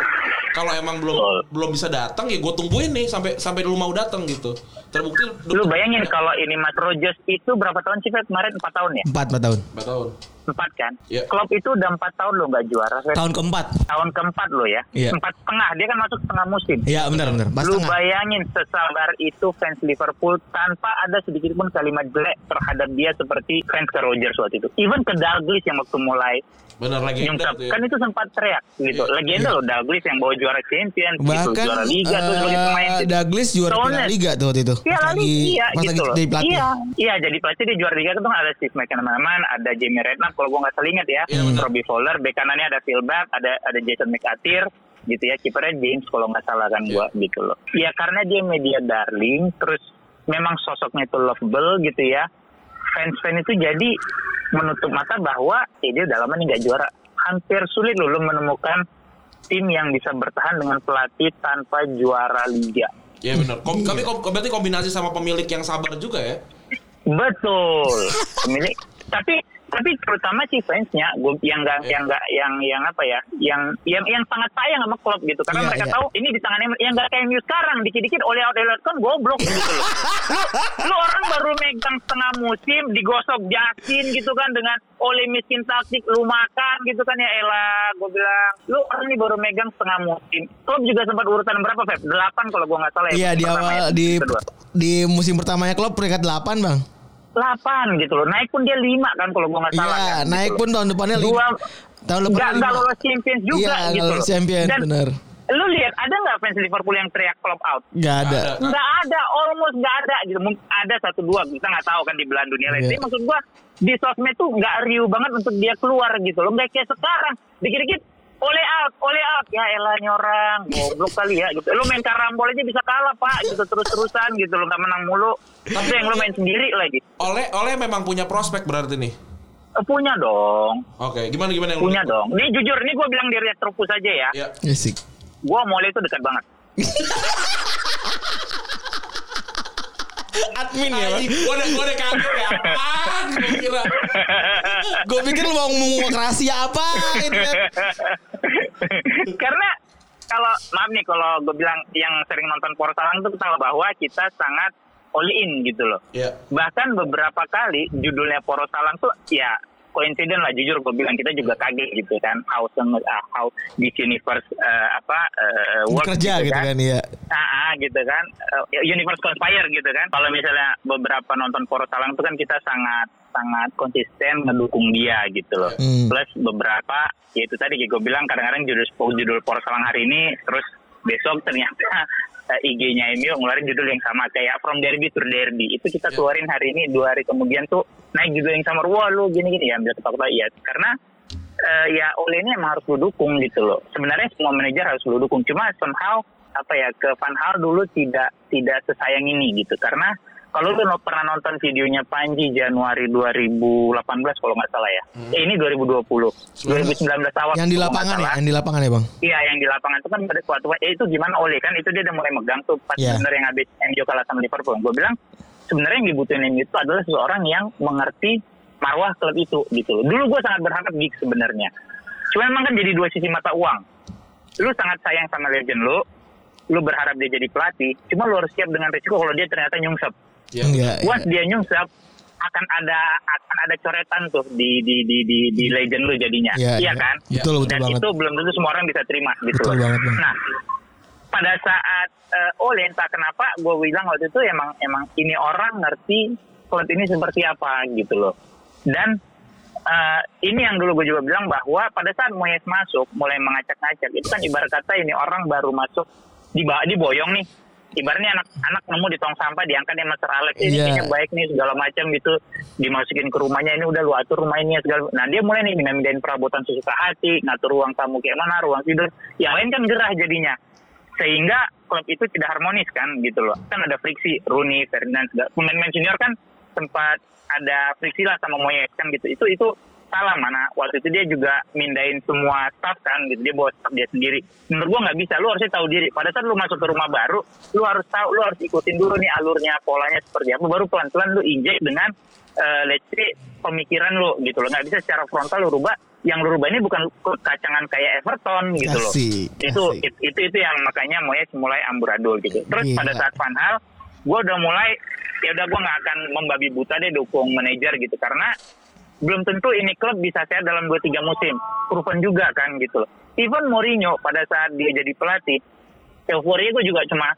Kalau emang belum Betul. belum bisa datang ya gue tungguin nih sampai sampai lu mau datang gitu. Terbukti Lu bayangin kalau ini Mas Rogers itu berapa tahun sih kemarin 4 tahun ya? Empat, empat tahun. Empat tahun. 4 kan? Iya. Klopp itu udah 4 tahun lo nggak juara. Tahun keempat. Tahun keempat lo ya? Iya. Empat setengah, dia kan masuk setengah musim. Iya benar benar. Pas Lu tengah. bayangin sesabar itu fans Liverpool tanpa ada sedikit pun kalimat jelek terhadap dia seperti fans ke Rogers waktu itu. Even ke Dalglish yang waktu mulai Benar lagi nyungkap, gitu ya. kan itu sempat teriak gitu. Iya. Legenda loh Dalglish yang bawa juara Champions, gitu, Bahkan juara Liga tuh sebagai pemain. eh, gitu. Douglas juara Soalnya- Piala Liga tuh waktu itu. Iya lagi, iya gitu lagi loh. jadi pelatih. Iya, iya jadi pelatih di juara liga itu kan ada Steve McManaman, ada Jamie Redknapp kalau gua nggak salah ingat ya, Iya, benar. Robbie Fowler, bek kanannya ada Phil Buck, ada ada Jason McAteer, gitu ya, kipernya James kalau nggak salah kan gua gitu loh. Iya karena dia media darling, terus memang sosoknya itu lovable gitu ya. Fans-fans itu jadi menutup mata bahwa eh, dia udah lama nih nggak juara. Hampir sulit loh lu menemukan tim yang bisa bertahan dengan pelatih tanpa juara liga. Iya benar. Kom tapi kom berarti kombinasi sama pemilik yang sabar juga ya. Betul. Pemilik. tapi tapi terutama sih fansnya gue yang nggak yang nggak yang yang apa ya yang yang yang sangat sayang sama klub gitu karena Iya, mereka iya. tahu ini di tangannya yang nggak kayak MU sekarang dikit-dikit oleh oleh kan goblok gitu loh lu, lu orang baru megang setengah musim digosok jakin gitu kan dengan oleh miskin taktik lu makan gitu kan ya elah gue bilang lu orang ini baru megang setengah musim klub juga sempat urutan berapa Feb? delapan kalau gue nggak salah ya Iya di pertama awal ya, di di musim pertamanya klub peringkat 8 bang. 8 gitu loh. Naik pun dia 5 kan kalau gua nggak salah. Iya kan, naik gitu pun tahun depannya. Dua, lima. Tahun depan nggak nggak lolos Champions juga Iya gitu loh. champion Dan bener. lu lihat ada nggak fans Liverpool yang teriak club out? Gak ada. Nggak ada, almost nggak ada gitu. Mungkin ada satu dua kita nggak tahu kan di belahan dunia lain. Iya. Tapi maksud gua di sosmed tuh nggak riuh banget untuk dia keluar gitu loh. Nggak kayak sekarang. Dikit-dikit oleh out, oleh out. Ya elah nyorang, goblok kali ya gitu. Lu main karambol aja bisa kalah pak gitu terus-terusan gitu lo nggak menang mulu. Tapi yang lu main sendiri lagi. Oleh oleh memang punya prospek berarti nih. Eh, Punya dong. Oke, gimana gimana yang Punya dong. Ini jujur, ini gue bilang di Retropus aja ya. Ya. Asik. Gue Mole itu dekat banget. Admin ya gua udah gua udah kaget ya. Apaan gua kira. Gue pikir lu mau ngomong rahasia apa. Karena kalau maaf nih kalau gue bilang yang sering nonton Porsalang tuh tahu bahwa kita sangat all in gitu loh. Ya. Bahkan beberapa kali judulnya Porosalang tuh ya coincident lah jujur gue bilang kita juga kaget gitu kan how some- ah, how this universe eh, apa eh, works Kerja gitu kan ya. Ah, ah, gitu kan. Eh, Universe Conspire gitu kan. Kalau misalnya beberapa nonton Poros Salang itu kan kita sangat sangat konsisten mendukung dia gitu loh. Hmm. Plus beberapa ya itu tadi gue bilang kadang-kadang judul judul Poros Salang hari ini terus besok ternyata eh, IG-nya MU ngeluarin judul yang sama kayak From Derby to Derby. Itu kita Ya. keluarin hari ini dua hari kemudian tuh naik judul yang sama. Wah lu gini-gini ya ambil ketawa iya karena eh, ya oleh ini emang harus lu dukung gitu loh. Sebenarnya semua manajer harus lu dukung. Cuma somehow apa ya ke Van Hal dulu tidak tidak sesayang ini gitu. Karena kalau lu pernah nonton videonya Panji Januari 2018 kalau nggak salah ya. Eh, ini 2020. 2019 awal. Yang di lapangan ya, yang di lapangan ya bang. Iya yang di lapangan itu kan pada suatu eh, itu gimana oleh kan itu dia udah mulai megang tuh pas Iya. bener yang habis MU kalah sama Liverpool. Gue bilang sebenarnya yang dibutuhin MU itu adalah seseorang yang mengerti marwah klub itu gitu loh. Dulu gue sangat berharap Giggs sebenarnya. Cuma emang kan jadi dua sisi mata uang. Lu sangat sayang sama legend lu, lu berharap dia jadi pelatih. Cuma lu harus siap dengan risiko kalau dia ternyata nyungsep. Ya. Enggak. Once dia nyungsep, akan ada akan ada coretan tuh di di di di, di legend lu jadinya. Iya, Iya iya. kan? Betul, betul Dan banget. itu belum tentu semua orang bisa terima gitu Betul loh. banget, Bang. Nah, pada saat eh, Ole entah kenapa gue bilang waktu itu emang emang ini orang ngerti klub ini seperti apa gitu loh. Dan eh, ini yang dulu gue juga bilang bahwa pada saat Moyes masuk mulai mengacak-ngacak itu kan ibarat kata ini orang baru masuk di diboyong nih. Ibaratnya anak-anak nemu di tong sampah diangkat ya Master Alex ini Iya. kayaknya baik nih segala macam gitu. Dimasukin ke rumahnya ini udah lu atur rumah ini segala. Nah dia mulai nih mindahin perabotan sesuka hati ngatur ruang tamu kayak mana ruang tidur. Yang lain kan gerah jadinya. Sehingga klub itu tidak harmonis kan gitu loh. Kan ada friksi Rooney Ferdinand pemain-pemain senior kan sempat ada friksi lah sama Moyes kan gitu. Itu itu salah mana? Waktu itu dia juga mindahin semua staff kan gitu. Dia bawa staff dia sendiri. Menurut gua nggak bisa. Lu harusnya tahu diri. Pada saat lu masuk ke rumah baru lu harus tahu lu harus ikutin dulu nih alurnya polanya seperti apa. Baru pelan-pelan lu injek dengan eh, let's say pemikiran lu gitu loh. Nggak bisa secara frontal lu rubah. Yang lu rubah ini bukan kacangan kayak Everton gitu loh. Asik, itu, asik. itu itu itu yang makanya Moyes mulai amburadul gitu. Terus Gila. pada saat Van Hal gue udah mulai ya udah gue nggak akan membabi buta deh dukung manajer gitu. Karena belum tentu ini klub bisa sehat dalam 2-3 musim proven juga kan gitu loh even Mourinho pada saat dia jadi pelatih euforia gue juga cuma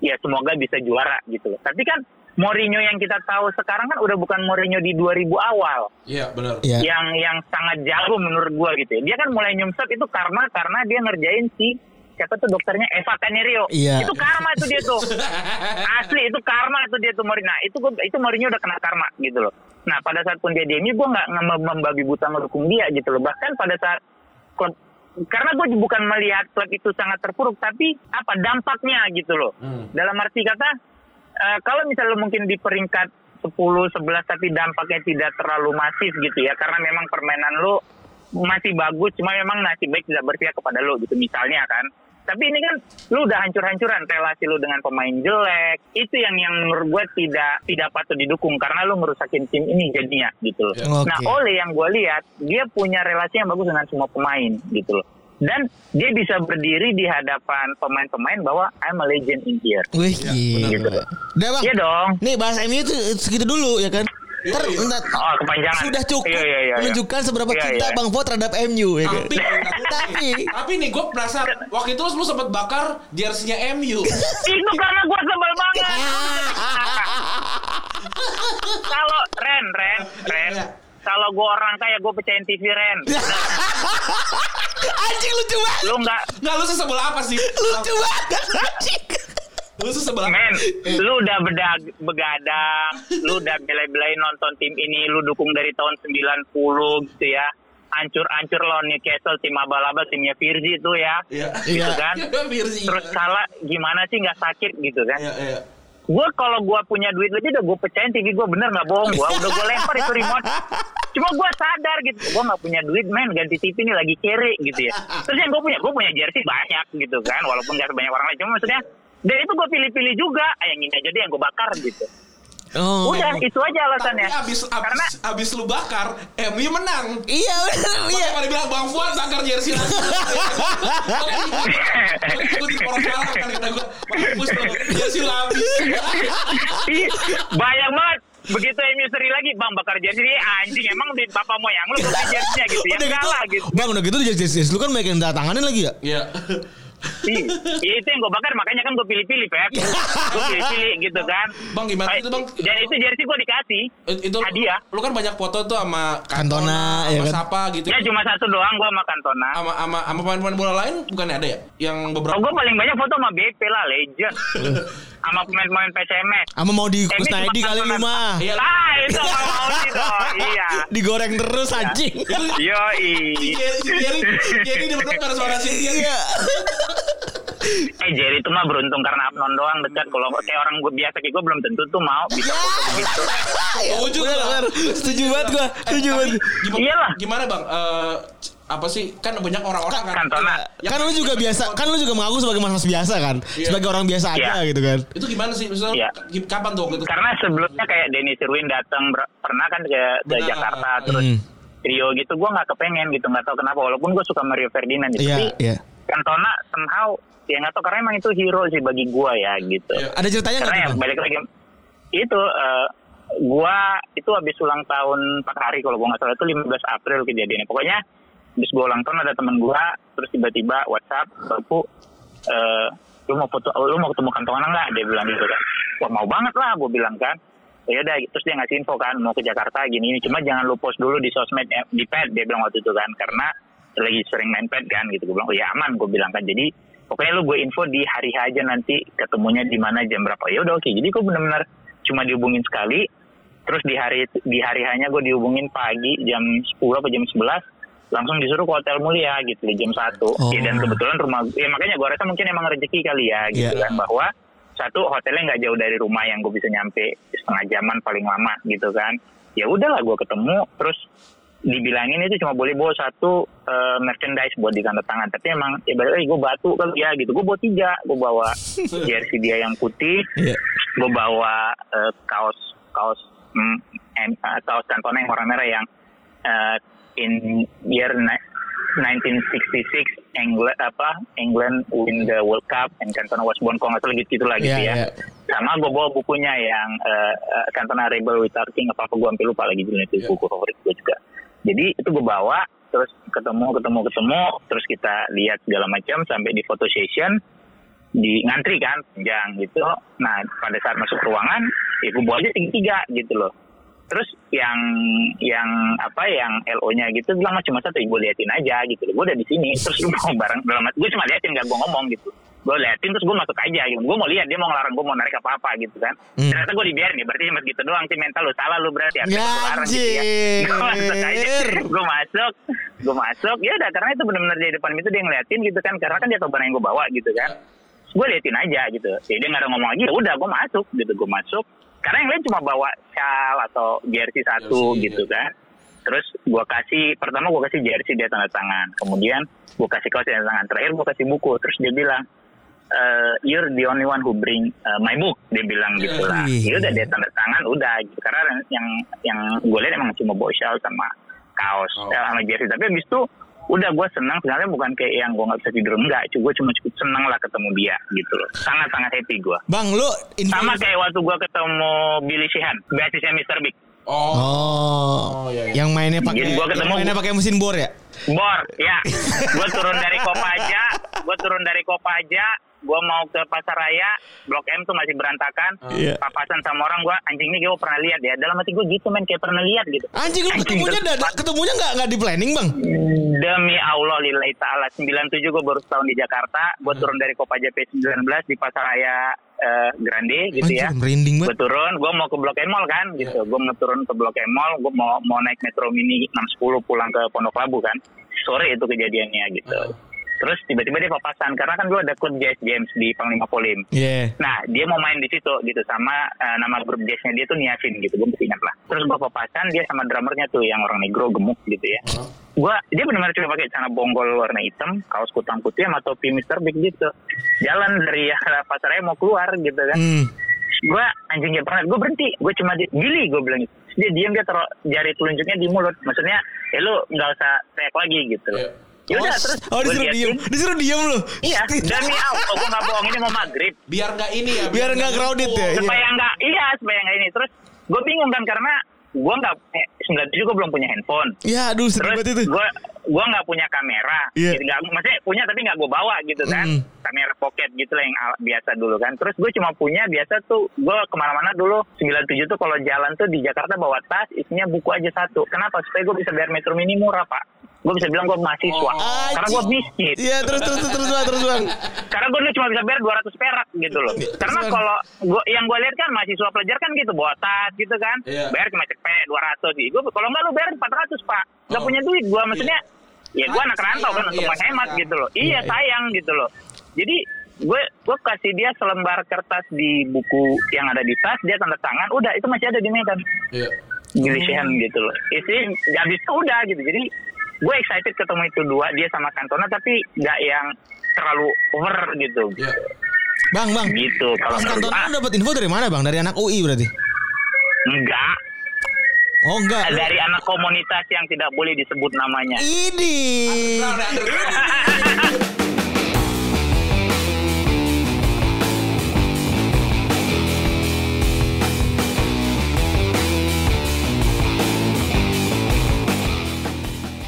ya semoga bisa juara gitu loh tapi kan Mourinho yang kita tahu sekarang kan udah bukan Mourinho di 2000 awal Iya benar. Iya. yang yang sangat jago menurut gua gitu ya. Dia kan mulai nyumsep itu karma karena dia ngerjain si siapa tuh dokternya Eva Canerio. Iya. Itu karma itu dia tuh. Asli itu karma itu dia tuh Mourinho. Nah, itu gua, itu Mourinho udah kena karma gitu loh. Nah, pada saat pun dia demi gua nggak membabi buta ngedukung dia gitu loh. Bahkan pada saat klub karena gue bukan melihat klub itu sangat terpuruk, tapi apa dampaknya gitu loh. Hmm. Dalam arti kata, eh, kalau misalnya mungkin di peringkat 10, 11 tapi dampaknya tidak terlalu masif gitu ya, karena memang permainan lo masih bagus, cuma memang nasib baik tidak berpihak kepada lo gitu misalnya kan. Tapi ini kan lu udah hancur-hancuran relasi lu dengan pemain jelek. Itu yang yang menurut gue tidak tidak patut didukung karena lu ngerusakin tim ini jadinya gitu loh. Oke. Nah, oleh yang gue lihat, dia punya relasi yang bagus dengan semua pemain gitu loh. Dan dia bisa berdiri di hadapan pemain-pemain bahwa I'm a legend in here. Wih, Iya, Udah bang. Iya dong. Nih bahas MU itu segitu dulu ya kan. Iya, iya. ntar- Oh, kepanjangan. sudah cukup Iya, iya, iya, iya. menunjukkan seberapa Iya, cinta iya. Bang Fo terhadap MU ya kan. Tapi, Tapi tapi nih gue penasaran. Waktu itu lu sempet bakar jersey-nya MU. Itu karena gue sebel banget. Kalau Ren, Ren, Ren. Iya. Kalau gue orang kaya, gue pecahin TV Ren. anjing lucu banget. Lu nggak, Nggak lu sesebel apa sih? Lucu banget anjing. Lu sesebel apa? men, lu udah bedag, begadang, lu udah bela-belain nonton tim ini, lu dukung dari tahun 90 gitu ya. Ancur-ancur lawan Newcastle, tim abal-abal, timnya Virzi itu ya. Iya. Gitu Iya. kan. Virzi. Terus kalah, gimana sih nggak sakit gitu kan. Iya, iya. gue kalau gue punya duit lebih udah gue pecahin TV gue bener nggak bohong gue udah gue lempar itu remote cuma gue sadar gitu gue nggak punya duit men ganti TV ini lagi kere gitu ya terus yang gue punya gue punya jersey banyak gitu kan walaupun gak sebanyak orang lain cuma maksudnya dan itu gue pilih-pilih juga ah, yang ini aja deh yang gue bakar gitu Oh. udah itu aja Tapi alasannya abis, abis, karena abis lu bakar, MU menang. Iya benar iya. Pada bilang Bang Fuad bakar jersey lagi. Gue di orang salah kan kata gue. Mampus lo, jersey lu habis. Banyak banget begitu MU seri lagi bang bakar jersey anjing emang di bapak moyang lu beli jersey gitu ya Udah enggak gitu, lah gitu Bang udah gitu di jersey lu kan banyak yang tanganin lagi ya. Iya. Ih, ya itu yang gue bakar makanya kan gue pilih-pilih Pep gue pilih-pilih gitu kan Bang, gimana itu, Bang? dan itu jersey gue dikasih It- Itu hadiah lu kan banyak foto tuh sama Cantona, ya sama kan? siapa gitu. ya cuma satu doang gue sama Cantona Sama sama sama pemain-pemain bola lain bukannya ada ya? Yang beberapa oh gue paling banyak foto sama BP lah legend sama pemain-pemain PCMS Ama mau di Kusnaidi kali lu mah. Iya. ah itu mau mau sih dong iya Digoreng terus anjing. yo Jerry, si Jerry, si Jerry di belakang ada suara si Jerry. Iya. eh Jerry itu mah beruntung karena Abnon doang dekat kalau kayak orang gue biasa kayak gue belum tentu tuh mau bisa foto begitu Setuju Bener, lah. bener. Setuju banget. Setuju banget. Iyalah. gimana bang? Apa sih? Kan banyak orang-orang kan. Cantona. Ya, Kan lu juga biasa, kan lu juga mengaku sebagai mas-mas biasa kan, Iya. sebagai orang biasa aja Iya. gitu kan. Itu gimana sih? Misalnya, Iya. kapan tuh gitu? karena sebelumnya kayak Denny Sirwin datang pernah kan ke, ke Benar. Jakarta terus Hmm. trio gitu gue nggak kepengen gitu nggak tahu kenapa walaupun gue suka Mario Ferdinand gitu. Iya, tapi iya. Cantona somehow ya nggak tahu karena emang itu hero sih bagi gue ya gitu Iya. Ada ceritanya karena Bang? balik lagi itu eh, gua itu habis ulang tahun 4 hari kalau gua nggak salah itu 15 April kejadiannya. Pokoknya habis gua ulang tahun ada temen gua terus tiba-tiba WhatsApp, "Bapu eh lu mau foto lu mau ketemu kantongan nggak?" Dia bilang gitu kan. Wah, mau banget lah gua bilang kan. Ya udah, terus dia ngasih info kan mau ke Jakarta gini ini. Cuma jangan lu post dulu di sosmed eh, di pet dia bilang waktu itu kan karena lagi sering main pet kan gitu. Gue bilang, "Oh ya aman," gue bilang kan. Jadi pokoknya lu gue info di hari aja nanti ketemunya di mana jam berapa. Ya udah oke. Jadi gue benar-benar cuma dihubungin sekali terus di hari di hari hanya gue dihubungin pagi jam 10 atau jam 11 langsung disuruh ke hotel mulia gitu di jam satu Oh. ya, dan kebetulan rumah ya makanya gue rasa mungkin emang rezeki kali ya gitu Iya. kan bahwa satu hotelnya nggak jauh dari rumah yang gue bisa nyampe setengah jaman paling lama gitu kan ya udahlah gue ketemu terus dibilangin itu cuma boleh bawa satu eh, merchandise buat di tanda tangan tapi emang ya balik lagi gue batu kali ya gitu gue bawa tiga gue bawa jersey dia yang putih Iya. gue bawa eh, kaos kaos mm, em- eh, kaos Cantona yang warna merah yang eh, in year ni- 1966 England apa England win the World Cup and Cantona was born kalau nggak salah gitu lah gitu Iya, ya. iya. Sama gue bawa bukunya yang eh, Cantona Rebel Without King apa apa gue sampai lupa lagi judulnya itu buku favorit gue juga. Jadi itu gue bawa terus ketemu ketemu ketemu terus kita lihat segala macam sampai di photo session di ngantri kan panjang gitu. Nah pada saat masuk ruangan, ya gue bawa aja tiga tiga gitu loh. Terus yang yang apa yang LO-nya gitu bilang "Mas, cuma satu, gue liatin aja gitu. Gue udah di sini, terus lu mau bareng dalam gue cuma liatin gak gue ngomong gitu. Gue liatin terus gue masuk aja gitu. Gue mau lihat dia mau ngelarang gue mau narik apa apa gitu kan. Hmm. Ternyata gue dibiarin ya, berarti cuma gitu doang sih mental lu salah lu berarti. Harusnya Ya, gua larang gitu ya. Gue masuk aja, gue masuk, gue masuk, ya udah karena itu benar-benar di depan itu dia ngeliatin gitu kan, karena kan dia tahu barang yang gue bawa gitu kan gue liatin aja gitu ya dia nggak ada ngomong lagi ya udah gue masuk gitu gue masuk karena yang lain cuma bawa shawl atau jersey satu Jersey, gitu kan. Terus gue kasih pertama gue kasih jersey dia tanda tangan. Kemudian gue kasih kaos tanda tangan. Terakhir gue kasih buku. Terus dia bilang eh you're the only one who bring uh, my book. Dia bilang gitu lah. Ih. ya udah dia tanda tangan udah gitu. Karena yang yang gue lihat emang cuma bawa shawl sama kaos Oh. sama jersey. Tapi abis itu udah gue senang sebenarnya bukan kayak yang gue nggak bisa tidur enggak gue cuma cukup senang lah ketemu dia gitu loh sangat sangat happy gue Bang, lu sama kayak waktu gue ketemu Billy Sheehan basisnya Mr. Big Oh. Oh, Oh, iya, iya. yang mainnya pakai gua yang ketemu- mainnya pakai mesin bor ya? Bor, ya. gue turun dari Kopaja, gue turun dari Kopaja, gue mau ke Pasar Raya, Blok M tuh masih berantakan. Iya. Papasan sama orang gue, anjing ini gue pernah lihat ya. Dalam hati gue gitu men, kayak pernah lihat gitu. Anjing lu ketemunya dada, ketemunya nggak nggak di planning bang? Demi Allah lillahi ta'ala 97 gue baru setahun di Jakarta Gue Hmm. turun dari Kopaja P19 di Pasar Raya eh, Grande gitu ya Anjing merinding Gue banget. turun, gue mau ke Blok M Mall kan gitu Gue mau turun ke Blok M Mall Gue mau, mau naik Metro Mini 610 pulang ke Pondok Labu kan Sore itu kejadiannya gitu Terus tiba-tiba dia papasan Karena kan gue ada klub jazz James di Panglima Polim Iya. Nah, dia mau main di situ gitu sama eh, nama grup jazznya dia tuh Niasin gitu, gue masih ingat lah. Terus gue papasan dia sama drummernya tuh yang orang negro gemuk gitu ya. Gua dia benar-benar cuma pakai celana bonggol warna hitam, kaos kutang putih sama topi Mr. Big gitu. Jalan dari ya, pasarnya mau keluar gitu kan. Hmm. Gue anjingnya pernah, gue berhenti, gue cuma di, Billy gue bilang gitu. Dia diam dia taruh jari telunjuknya di mulut. Maksudnya, ya lu nggak usah teriak lagi gitu. Iya. Ya udah oh, terus oh disuruh diem, disuruh diem lu. Iya, demi Allah, oh, gue nggak bohong ini mau maghrib. Biar nggak ini ya. Biar nggak crowded ya. Iya. supaya nggak iya supaya nggak ini terus gue bingung kan karena gue nggak eh, 97 gue belum punya handphone Ya aduh sedih terus banget itu. gue gue nggak punya kamera Iya. Jadi nggak maksudnya punya tapi nggak gue bawa gitu kan Mm. kamera pocket gitu lah yang biasa dulu kan terus gue cuma punya biasa tuh gue ke mana-mana dulu 97 tuh kalau jalan tuh di Jakarta bawa tas isinya buku aja satu kenapa supaya gue bisa bayar metro mini murah pak gue bisa bilang gue mahasiswa Oh. karena gue miskin Iya terus terus terus terus bang terus bang. karena gue cuma bisa bayar 200 perak gitu loh. Karena Bang. kalau gua yang gue lihat kan mahasiswa pelajar kan gitu bawa tas gitu kan, Iya. bayar cuma cepet 200 sih. Gue kalau nggak lu bayar 400 pak, nggak Oh. punya duit gue maksudnya. Ya gue anak rantau kan untuk Iya, menghemat sayang. gitu loh. Iya, Iya iya. sayang gitu loh. Jadi gue gue kasih dia selembar kertas di buku yang ada di tas, dia tanda tangan, udah itu masih ada di Medan. Iya. Gilisian gitu loh. Isi habis itu udah gitu. Jadi gue excited ketemu itu dua dia sama Cantona tapi nggak yang terlalu over gitu. Iya. Bang bang. Gitu kalau Mas Cantona lu dapat info dari mana bang? Dari anak UI berarti? enggak Oh enggak. dari anak komunitas yang tidak boleh disebut namanya. Ini.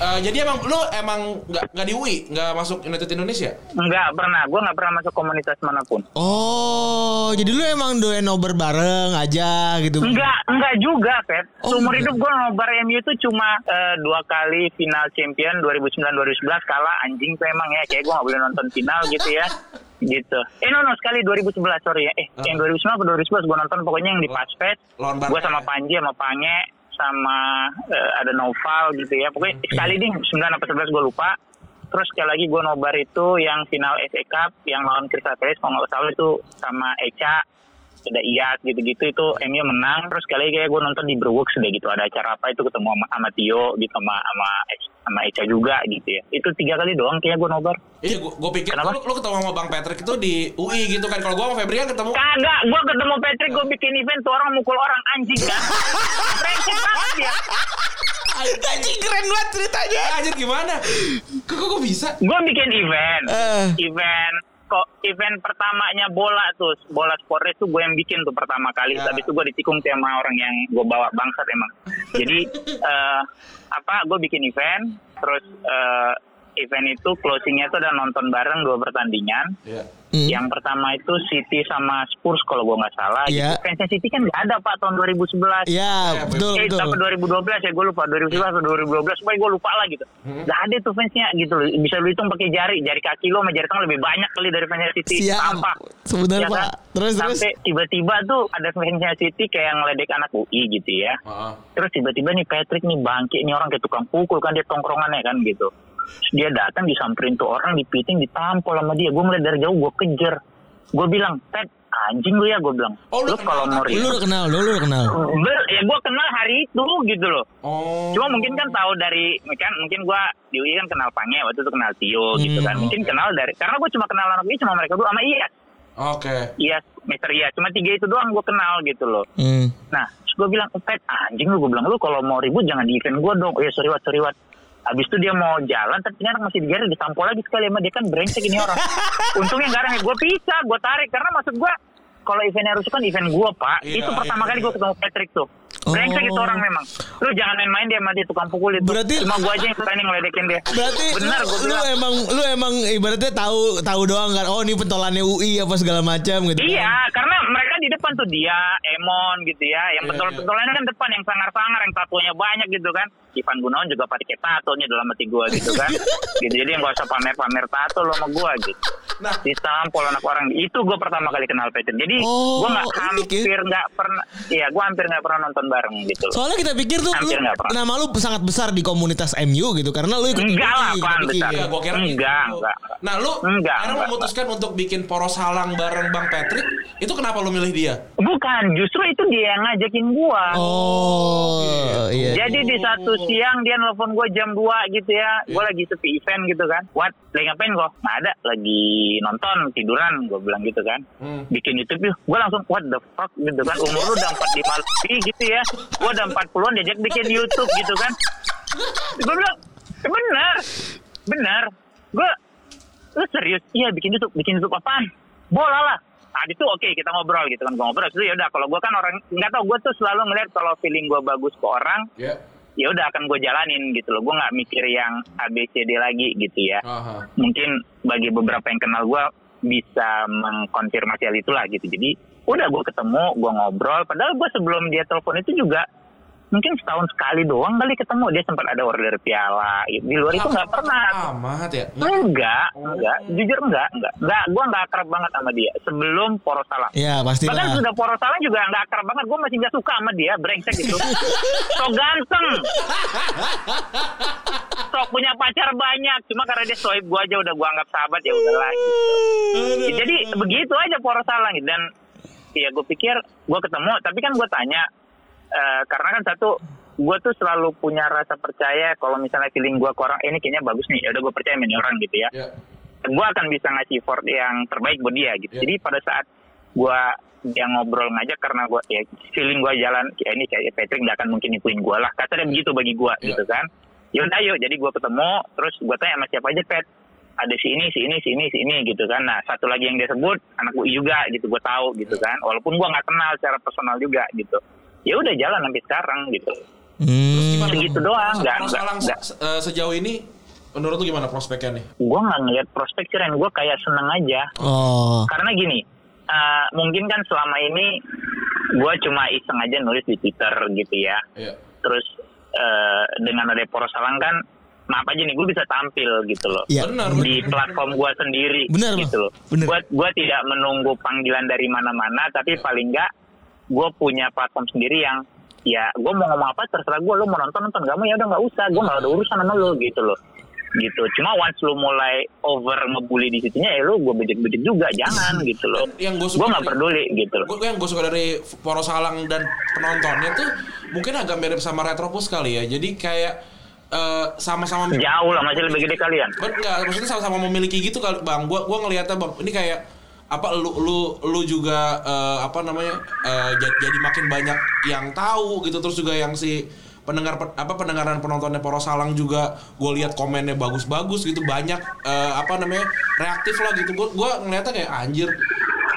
Eh, jadi emang lu emang nggak nggak di UI, nggak masuk United Indonesia? Enggak pernah, gue nggak pernah masuk komunitas mana pun. Oh, jadi lu emang doyan nobar bareng aja gitu. Enggak, enggak juga, Fet. Oh, Seumur hidup gue nobar MU itu cuma eh, dua kali final champion 2009-2011 kalah anjing tuh emang ya. Kayak gue gak boleh nonton final gitu ya. gitu. Eh no, no, sekali 2011 sorry ya. Eh, Ah. yang 2009 atau 2011 gue nonton pokoknya yang di Barca Gue sama ya? Panji sama Pange sama eh, ada Noval gitu ya. Pokoknya Hmm. sekali ding 9 apa 11 gue lupa. Terus sekali lagi gue nobar itu yang final FA Cup yang lawan Crystal Palace kalau nggak salah itu sama Eca ada Iyas gitu-gitu itu MU menang terus lagi kayak gue nonton di Brewworks deh gitu ada acara apa itu ketemu sama, sama Tio gitu sama sama sama Eca juga gitu ya itu tiga kali doang kayak gue nobar Iya, gua, gua pikir Kenapa? lu, lu ketemu sama Bang Patrick itu di UI gitu kan. Kalau gua sama Febrian ketemu kagak gue ketemu Patrick gue bikin event tuh orang mukul orang anjing kan banget ya Anjing keren banget ceritanya. Anjir gimana? Kok kok, kok bisa? gue bikin event Eh. event event pertamanya bola tuh bola sport race tuh gue yang bikin tuh pertama kali Ya. tapi itu gue ditikung sama orang yang gue bawa bangsat emang jadi eh, apa gue bikin event terus eh, event itu closingnya tuh ada nonton bareng dua pertandingan Iya. Hmm. yang pertama itu City sama Spurs kalau gue nggak salah Iya. gitu. fansnya City kan nggak ada pak tahun 2011 Iya, betul Eh, betul. apa 2012 ya gue lupa 2011 atau 2012 supaya gue lupa lah gitu. Hmm. Gak ada tuh fansnya gitu loh. Bisa lu hitung pakai jari, jari kaki lo sama jari tangan lebih banyak kali dari fansnya City. Siap. Sampah. Sebenarnya, Ya kan? Pak. Terus, terus. Sampai tiba-tiba tuh ada fansnya City kayak ngeledek anak UI gitu ya. Heeh. Terus tiba-tiba nih Patrick nih bangke nih orang kayak tukang pukul kan dia tongkrongannya kan gitu. Dia datang disamperin tuh orang dipiting ditampol sama dia. Gue ngeliat dari jauh gue kejar. Gue bilang, Pat anjing lu ya gue bilang. Oh, lu lu kalau mau? Lu udah kenal, lu, lu udah kenal. Ber, ya gue kenal hari itu gitu loh. Oh. Cuma mungkin kan tahu dari kan mungkin gue di UI kan kenal Pange waktu itu kenal Tio gitu kan. Hmm, Mungkin kenal dari karena gue cuma kenal anak UI cuma mereka dua sama Iyas. Oke. Iyas, Mister Iyas. Cuma tiga itu doang gue kenal gitu loh. Hmm. Nah, gue bilang, Pet, anjing lu, gue bilang, lu kalau mau ribut jangan di event gue dong. Oh ya, sorry, Wat, sorry, Wat. Habis itu dia mau jalan, tapi anak masih dijaring, ditampol lagi sekali sama dia kan brengsek ini orang. Untungnya ada, gue pisah, gue tarik. Karena maksud gue, kalau eventnya harus kan event gue, Pak. Iya, itu pertama iya, kali gue iya. ketemu Patrick tuh. Brengsek itu Oh. orang memang. Lu jangan main-main dia sama dia tukang pukul itu. Berarti- Cuma gue aja yang berani ngeledekin dia. Berarti Benar, lu, lu emang lu emang ibaratnya tahu tahu doang kan. Oh, ini pentolannya UI apa segala macam gitu. kan. Iya, karena mereka di depan tuh dia, Emon gitu ya. Yang Iya, betul-betulannya kan depan yang sangar-sangar, yang tatonya banyak gitu kan. Ivan Gunawan juga pakai tato nih dalam hati gua gitu kan. gitu jadi nggak usah pamer-pamer tato lo sama gua gitu. Nah. Ditampol anak orang itu gua pertama kali kenal Peten. Jadi Oh, gua nggak hampir nggak pernah, iya gua hampir nggak pernah nonton bareng gitu. loh. Soalnya kita pikir tuh lu, Hampir nama lu sangat besar di komunitas MU gitu karena lu ikut Enggak lah, pikir. besar. Iya, gua kira Enggak, gitu. enggak, enggak. Nah, lu Enggak, akhirnya enggak, memutuskan untuk bikin poros halang bareng Bang Patrick. Itu kenapa lu milih dia? Bukan, justru itu dia yang ngajakin gua. Oh, iya. Jadi di satu siang dia nelfon gue jam 2 gitu ya. Gue lagi sepi event gitu kan. What? Lagi ngapain kok? Nggak ada. Lagi nonton, tiduran. Gue bilang gitu kan. Hmm. Bikin YouTube yuk. Gue langsung what the fuck gitu kan. Umur lu udah 45 lebih gitu ya. Gue udah 40-an diajak bikin YouTube gitu kan. Gue bilang, "Eh, benar. Benar. Gue, lu serius? Iya bikin YouTube. Bikin YouTube apaan? Bola lah. Nah itu oke kita ngobrol gitu kan. Gue ngobrol. Itu ya udah kalau gue kan orang, nggak tau gue tuh selalu ngeliat kalau feeling gue bagus ke orang, Ya. Ya udah akan gue jalanin gitu loh. Gue nggak mikir yang ABCD lagi gitu ya. Aha. mungkin bagi beberapa yang kenal gue bisa mengkonfirmasi hal itulah gitu. Jadi udah gue ketemu gue ngobrol. Padahal gue sebelum dia telepon itu juga mungkin setahun sekali doang kali ketemu dia sempat ada order piala di luar itu nggak pernah Amat ya. enggak enggak jujur enggak enggak enggak gue nggak akrab banget sama dia sebelum poros salah Iya, Bahkan sudah poros salah juga nggak akrab banget. Gue masih nggak suka sama dia, brengsek gitu. so ganteng. Sok punya pacar banyak. Cuma karena dia soib gue aja udah gue anggap sahabat ya udah lah. Gitu. Jadi begitu aja poros salah gitu. Dan ya gue pikir gue ketemu, tapi kan gue tanya. Eh, karena kan satu, gue tuh selalu punya rasa percaya kalau misalnya feeling gue ke orang, "Eh, ini kayaknya bagus nih. Ya udah gue percaya ini orang gitu ya Ya. gue akan bisa ngasih effort yang terbaik buat dia gitu. Ya. Jadi pada saat gue dia ngobrol ngajak karena gue ya feeling gue jalan ya ini kayak Patrick nggak akan mungkin nipuin gue lah kasarnya begitu bagi gue Ya. gitu kan. Yaudah ayo jadi gue ketemu terus gue tanya sama siapa aja Pet ada si ini si ini si ini si ini gitu kan. Nah satu lagi yang dia sebut anak UI juga gitu gue tahu gitu kan. Walaupun gue nggak kenal secara personal juga gitu. Ya udah jalan sampai sekarang gitu. Hmm. gimana? Segitu doang, nggak- se- eh, sejauh ini menurut lu gimana prospeknya nih? gue nggak ngeliat prospek sih Ren gue kayak seneng aja Oh. karena gini eh, mungkin kan selama ini gue cuma iseng aja nulis di Twitter gitu ya Iya. terus eh, dengan ada poros salang kan maaf aja nih gue bisa tampil gitu loh Iya. Benar. di platform gue sendiri Benar, Bang. gitu loh Benar. gue gue tidak menunggu panggilan dari mana-mana tapi paling nggak gue punya platform sendiri yang ya gue mau ngomong apa terserah gue lu mau nonton nonton. Gak mau ya udah nggak usah. Gue nggak ada urusan sama lu gitu loh. Gitu. Cuma once lu mulai over ngebully di situnya ya lu gue bejek-bejek juga. Jangan gitu loh. Yang gua suka gue nggak peduli gitu loh. Gue yang gue suka dari Poros Halang dan penontonnya tuh mungkin agak mirip sama Retropus kali ya. Jadi kayak eh, sama-sama jauh lah masih lebih gede kalian. Enggak, maksudnya sama-sama memiliki gitu kali Bang. Gua gua ngelihatnya Bang, ini kayak apa lu lu lu juga eh, apa namanya eh, jadi, jadi makin banyak yang tahu gitu. Terus juga yang si pendengar pe- apa pendengaran penontonnya Poros Salang juga gue lihat komennya bagus-bagus gitu. Banyak eh, apa namanya reaktif lah gitu. Gue gua ngeliatnya kayak anjir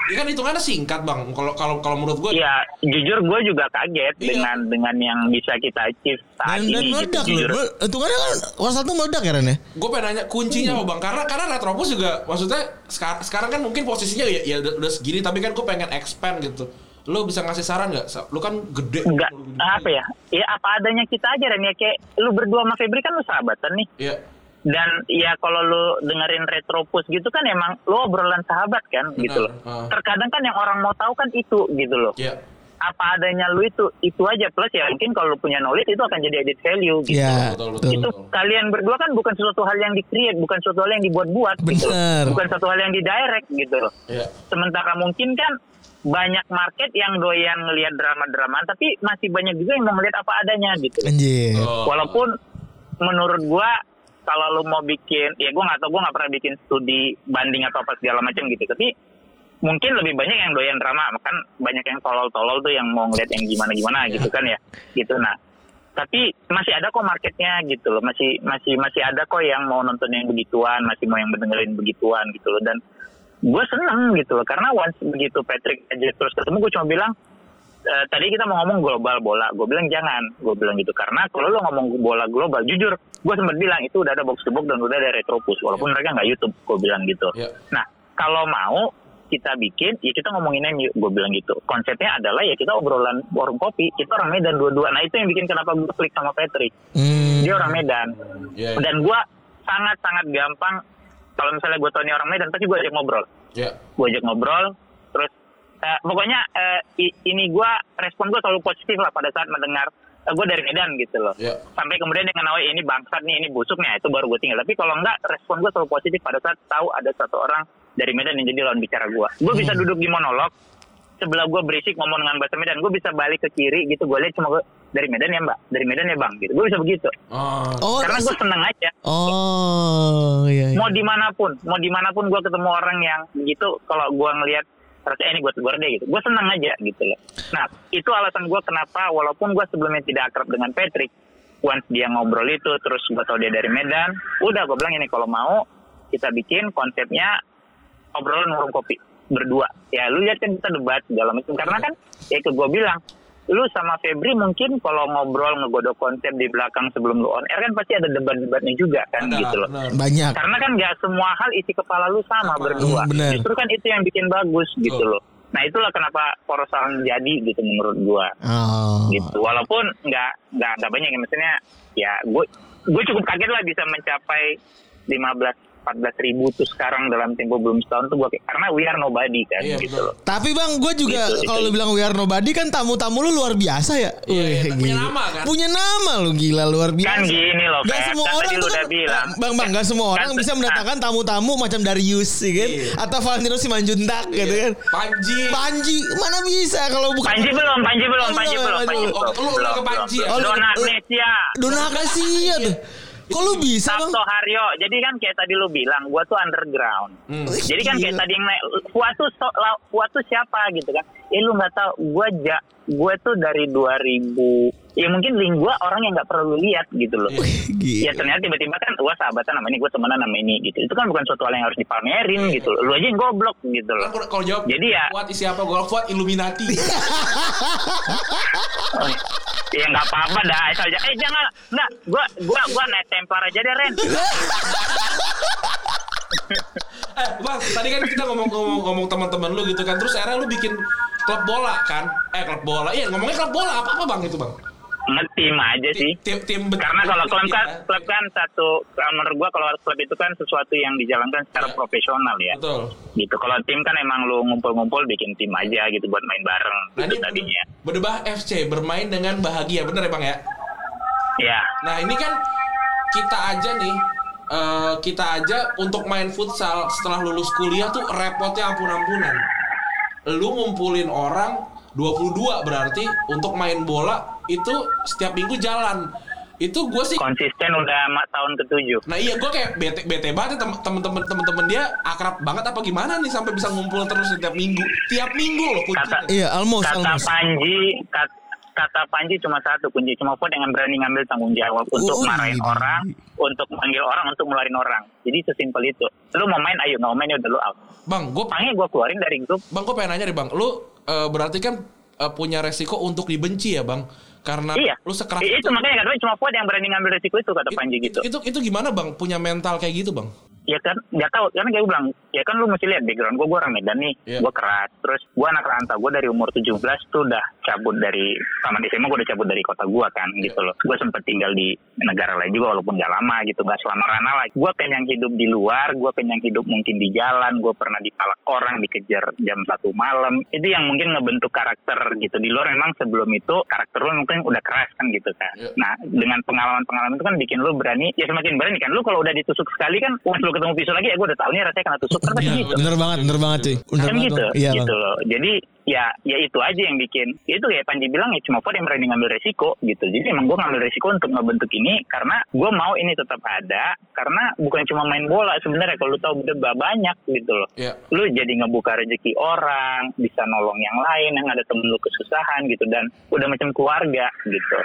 ini kan hitungannya singkat bang. Kalau kalau kalau menurut gue ya jujur gue juga kaget Iya. dengan dengan yang bisa kita achieve saat Dan, dan ini gitu meledak loh. jujur. Mel- Hitungannya kan War satu meledak ya Ren ya? gue pengen nanya kuncinya apa bang? Karena karena Retropus juga maksudnya sekarang sekarang kan mungkin posisinya ya, ya udah, udah segini tapi kan gue pengen expand gitu. Lo bisa ngasih saran nggak? Sa- lo kan gede. Enggak apa ya? Ya apa adanya kita aja dan ya. Kayak lu berdua sama Febri kan lu sahabatan nih. Iya dan ya kalau lu dengerin retropus gitu kan emang lu obrolan sahabat kan gitu loh ah. terkadang kan yang orang mau tahu kan itu gitu loh iya apa adanya lu itu itu aja plus ya mungkin kalau lu punya knowledge itu akan jadi added value gitu Iya. betul, Betul. itu kalian berdua kan bukan sesuatu hal yang di-create, bukan sesuatu hal yang dibuat-buat gitu. loh. Bukan sesuatu hal yang di-direct gitu loh. iya Sementara mungkin kan banyak market yang doyan ngelihat drama-drama tapi masih banyak juga yang mau ngelihat apa adanya gitu. Anjir. Oh. Walaupun menurut gua kalau lu mau bikin ya gua nggak tahu gua nggak pernah bikin studi banding atau apa segala macam gitu. Tapi mungkin lebih banyak yang doyan drama, kan banyak yang tolol-tolol tuh yang mau ngeliat yang gimana-gimana gitu kan ya. Gitu nah. Tapi masih ada kok marketnya gitu loh. Masih masih masih ada kok yang mau nonton yang begituan, masih mau yang mendengarin begituan gitu loh. Dan gue seneng gitu loh karena once begitu Patrick aja terus ketemu gue cuma bilang "Eh, tadi kita mau ngomong global bola. Gue bilang jangan. Gue bilang gitu. Karena kalau lo ngomong bola global jujur gue sempat bilang itu udah ada box to box dan udah ada retropus walaupun mereka nggak YouTube gue bilang gitu. Iya. nah kalau mau kita bikin ya kita ngomongin MU gue bilang gitu. Konsepnya adalah ya kita obrolan warung kopi. Kita orang Medan dua-dua. Nah itu yang bikin kenapa gue klik sama Patrick. Hmm. dia orang Medan. Iya. dan gue sangat sangat gampang. Kalau misalnya gue ini orang Medan pasti gue ajak ngobrol. Iya gue ajak ngobrol terus eh, pokoknya eh, i- ini gue respon gue selalu positif lah pada saat mendengar gue dari Medan gitu loh. Iya. sampai kemudian dia ngenawai ini bangsat nih ini busuk nih itu baru gue tinggal. Tapi kalau enggak respon gue selalu positif pada saat tahu ada satu orang dari Medan yang jadi lawan bicara gue gue bisa duduk di monolog sebelah gue berisik ngomong dengan bahasa Medan gue bisa balik ke kiri gitu gue lihat cuma gue dari Medan ya mbak? Dari Medan ya bang? Gitu. Gue bisa begitu. Oh Oh, karena gue seneng aja. Oh, iya. iya. mau di mana pun mau di mana pun gue ketemu orang yang begitu kalau gue ngelihat rasanya ini gue tegur deh gitu. Gue seneng aja gitu loh. Nah itu alasan gue kenapa walaupun gue sebelumnya tidak akrab dengan Patrick once dia ngobrol itu terus gue tau dia dari Medan udah gue bilang ini kalau mau kita bikin konsepnya obrolan warung kopi berdua. Ya lu lihat kan kita debat segala macam. Karena kan ya itu gue bilang lu sama Febri mungkin kalau ngobrol ngegodok konsep di belakang sebelum lu on air kan pasti ada debat-debatnya juga kan ada, gitu loh benar. Banyak. karena kan nggak semua hal isi kepala lu sama berdua. Hmm, bener. Justru kan itu yang bikin bagus gitu Betul. loh. Nah itulah kenapa poros saling jadi gitu menurut gua. Oh. Gitu. Walaupun nggak nggak nggak banyak ya maksudnya ya gue gue cukup kaget lah bisa mencapai 15 14 ribu tuh sekarang dalam tempo belum setahun tuh gue karena we are nobody kan Iya, gitu loh. Tapi bang, gue juga Gitu, kalau gitu. lu bilang we are nobody kan tamu-tamu lu luar biasa ya. Iya, iya, punya nama kan? Punya nama lu gila luar biasa. Kan gini loh, Gak semua Kan orang tuh kan, bilang. bang bang, gak semua orang Kan- bisa mendatangkan tamu-tamu macam Darius, ya kan? Iya. Atau Valentino Simanjuntak gitu kan? Panji Panji, mana bisa kalau bukan Panji belum, Panji belum, Panji belum, Panji belum. Oh, lu ke Panji ya? Oh, lu- Dona lu- Agnesia. Dona Akasia tuh. Kok lu bisa bang? Sabto Haryo. Jadi kan kayak tadi lu bilang, gua tuh underground. Hmm. Jadi kan kayak tadi yang naik, Fuad tuh, so, la- Fuad tuh siapa gitu kan. Eh lu gak tahu, gua ja, gue tuh dari 2000, ya mungkin link gua orang yang gak perlu lihat gitu loh. Gila. Ya ternyata tiba-tiba kan gua sahabatan sama ini, gua temenan sama ini gitu. Itu kan bukan suatu hal yang harus dipamerin gitu loh. Lu aja yang goblok gitu loh. Kan kalau- jawab Jadi ya- Fuad isi apa gue Fuad Illuminati Oh, Ya nggak apa-apa dah asal aja. Eh jangan, nggak. Gua gua gua naik templar aja deh Ren. Eh, Bang, tadi kan kita ngomong-ngomong ngomong teman-teman lu gitu kan. Terus akhirnya lu bikin klub bola kan? Eh, klub bola. Iya, ngomongnya klub bola apa-apa Bang itu, Bang? Ngetim aja sih. Tim tim Karena kalau klub kan, ya. klub kan satu, kalau menurut gua kalau klub itu kan sesuatu yang dijalankan secara Iya. profesional ya. Betul. Gitu. Kalau tim kan emang lu ngumpul-ngumpul bikin tim aja gitu buat main bareng Nah, gitu tadinya. Berdebah FC bermain dengan bahagia, bener ya Bang ya? Ya. Nah ini kan kita aja nih eh, kita aja untuk main futsal setelah lulus kuliah tuh repotnya ampun-ampunan. Lu ngumpulin orang 22 berarti untuk main bola itu setiap minggu jalan. Itu gue sih Konsisten udah tahun ketujuh. Nah iya gue kayak bete bete banget ya, tem- temen-temen temen-temen dia akrab banget apa gimana nih sampai bisa ngumpul terus setiap minggu tiap minggu loh kuncinya. Kata- Iya, almost, kata almost. Panji kat- kata Panji cuma satu kunci cuma pun dengan berani ngambil tanggung jawab untuk Oh, marahin iya. orang untuk manggil orang untuk ngeluarin orang jadi sesimpel itu lu mau main ayo mau main ya udah lu out Bang, gue Pange gue keluarin dari grup bang gue pengen nanya deh bang, lu eh, berarti kan eh, punya resiko untuk dibenci ya bang, karena iya lu sekeras I- itu makanya katanya cuma Fuad yang berani ngambil resiko itu kata Panji gitu Itu itu gimana bang? Punya mental kayak gitu bang? Ya kan nggak tahu karena kayak gue bilang ya kan lu mesti lihat background gue gue orang Medan nih Iya. gue keras. Terus gue anak rantau gue dari umur 17 tuh udah cabut dari sama di SMA gue udah cabut dari kota gue kan Iya. gitu loh. Gue sempet tinggal di negara lain juga walaupun gak lama gitu gak selama rana lah. Gue kenyang hidup di luar gue kenyang hidup mungkin di jalan gue pernah dipalak orang dikejar jam satu malam. Itu yang mungkin ngebentuk karakter gitu. Di luar memang sebelum itu karakter lu mungkin udah keras kan gitu kan. Iya. nah dengan pengalaman-pengalaman itu kan bikin lu berani ya semakin berani kan. Lu kalau udah ditusuk sekali kan lu ketemu pisau lagi ya gue udah tahu nih rasanya kena tusuk. Kan pasti Iya, gitu. Bener banget, bener banget cuy. Bener kan banget, gitu. Iya, gitu loh. Jadi ya ya itu aja yang bikin itu kayak Panji bilang ya cuma Ford yang berani ngambil resiko gitu. Jadi emang gue ngambil resiko untuk ngebentuk ini karena gue mau ini tetap ada karena bukan cuma main bola sebenarnya kalau lu tahu udah banyak gitu loh. Iya. lu jadi ngebuka rezeki orang bisa nolong yang lain yang ada temen lu kesusahan gitu. Dan udah macam keluarga gitu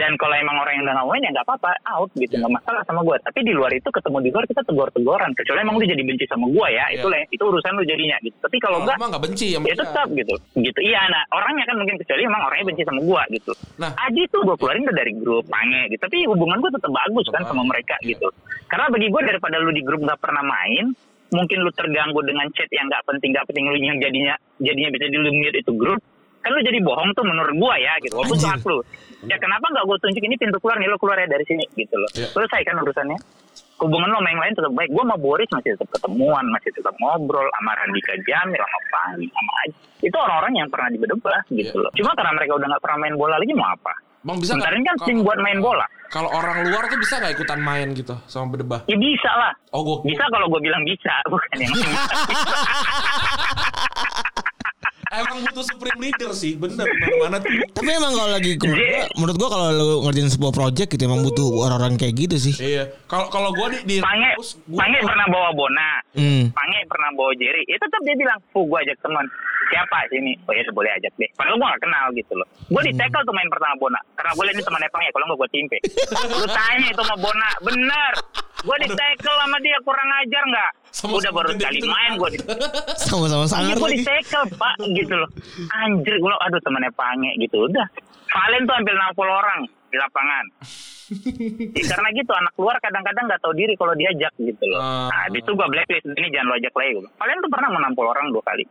dan kalau emang orang yang udah main ya nggak apa-apa out gitu nggak masalah sama gue tapi di luar itu ketemu di luar kita tegur-teguran kecuali emang lu jadi benci sama gue ya itu Iya. lah itu urusan lu jadinya gitu. Tapi kalau enggak emang nggak benci ya dia. tetap gitu. Gitu. Iya nah orangnya kan mungkin kecuali emang orangnya benci sama gua gitu. Nah. Aji tuh gua keluarin udah dari grup Pange gitu. Tapi hubungan gua tetap bagus kan sama mereka iya. gitu. Karena bagi gua daripada lu di grup nggak pernah main mungkin lu terganggu dengan chat yang nggak penting nggak penting lu yang jadinya jadinya bisa di itu grup kan lu jadi bohong tuh menurut gua ya gitu walaupun itu hak lu ya kenapa nggak gua tunjuk ini pintu keluar nih lu keluar ya dari sini gitu loh Iya. selesai kan urusannya hubungan lo sama yang lain tetap baik. Gue sama Boris masih tetap ketemuan, masih tetap ngobrol sama Randika Jamil, sama Fahmi, sama Aji. Itu orang-orang yang pernah dibedebah gitu Iya. loh. Cuma karena mereka udah nggak pernah main bola lagi mau apa? Bang bisa ini kan tim buat main bola. Kalau orang luar tuh bisa nggak ikutan main gitu sama berdebah? Ya bisa lah. Oh gue Bisa kalau gue bilang bisa, bukan yang emang butuh supreme leader sih, bener mana-mana tuh. Tapi emang kalau lagi menurut Iya. gua, menurut gua kalau lu ngerjain sebuah project gitu emang butuh orang-orang kayak gitu sih. Iya. Kalau kalau gue di di Pange, gua- Pange pernah bawa Bona. Hmm. Pange pernah bawa Jerry. Ya tetap dia bilang, "Fu, gue ajak teman." Siapa sini? Oh ya boleh ajak deh. Padahal gue gak kenal gitu loh. Gue di tackle tuh main pertama Bona. Karena gue liat ini temannya Pange. Kalau nggak gue timpe. Lu tanya itu sama Bona. Bener. Gue di tackle sama dia kurang ajar nggak? Sama-sama Udah baru sekali gitu. main gue di Sama-sama sangar Iya gue lagi. di tackle pak gitu loh. Anjir gue aduh temannya Pange gitu. Udah. Valen tuh hampir 60 orang di lapangan. Ya, karena gitu anak luar kadang-kadang nggak tahu diri kalau diajak gitu loh. Ah. Nah, habis itu gue blacklist ini jangan lo ajak lagi. Kalian tuh pernah menampol orang dua kali.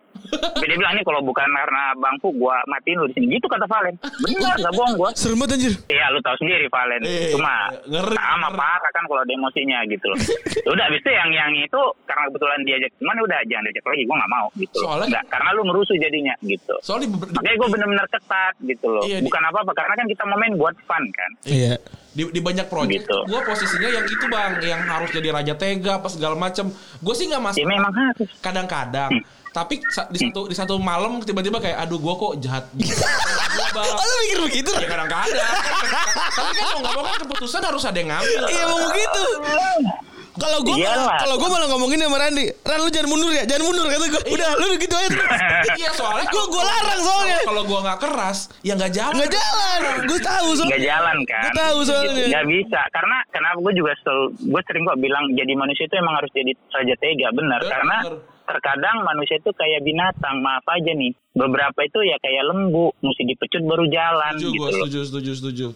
Dia bilang nih kalau bukan karena bangku gue matiin lu di sini. Gitu kata Valen. Benar gak bohong gue. Serem banget anjir. Iya lu tahu sendiri Valen. Eh, Cuma ngeri, sama ngeri. parah kan kalau ada emosinya gitu loh. udah habis itu yang yang itu karena kebetulan diajak cuman udah jangan diajak lagi gue nggak mau gitu loh. Soalnya- Nggak, karena lu ngerusuh jadinya gitu. Soalnya Makanya gue bener-bener ketat gitu loh. Iya, Bukan apa-apa karena kan kita mau main buat fun kan. Iya. di, di banyak proyek Gitu. gue posisinya yang itu bang yang harus jadi raja tega apa segala macem gue sih nggak Ya masalah memang harus. kadang-kadang tapi sa- di satu di satu malam tiba-tiba kayak aduh gue kok jahat gitu. Oh lu mikir begitu? ya kadang-kadang tapi kan mau nggak mau kan keputusan harus ada yang ngambil Iya emang begitu. Kalau gue Iyalah. kalau gue malah ngomongin sama Randy, Ran lu jangan mundur ya, jangan mundur kata gue. Udah, lu gitu aja. terus. iya soalnya Gue gue larang soalnya. kalau gue nggak keras ya nggak jalan Nggak jalan. Gue tahu soalnya. Nggak jalan kan. Gue tahu soalnya. Nggak bisa. Karena kenapa gue juga sel, gue sering kok bilang jadi manusia itu emang harus jadi raja tega benar. Benar. Karena terkadang manusia itu kayak binatang, maaf aja nih. Beberapa itu ya kayak lembu, mesti dipecut baru jalan Setuju, gitu loh. setuju, setuju, setuju.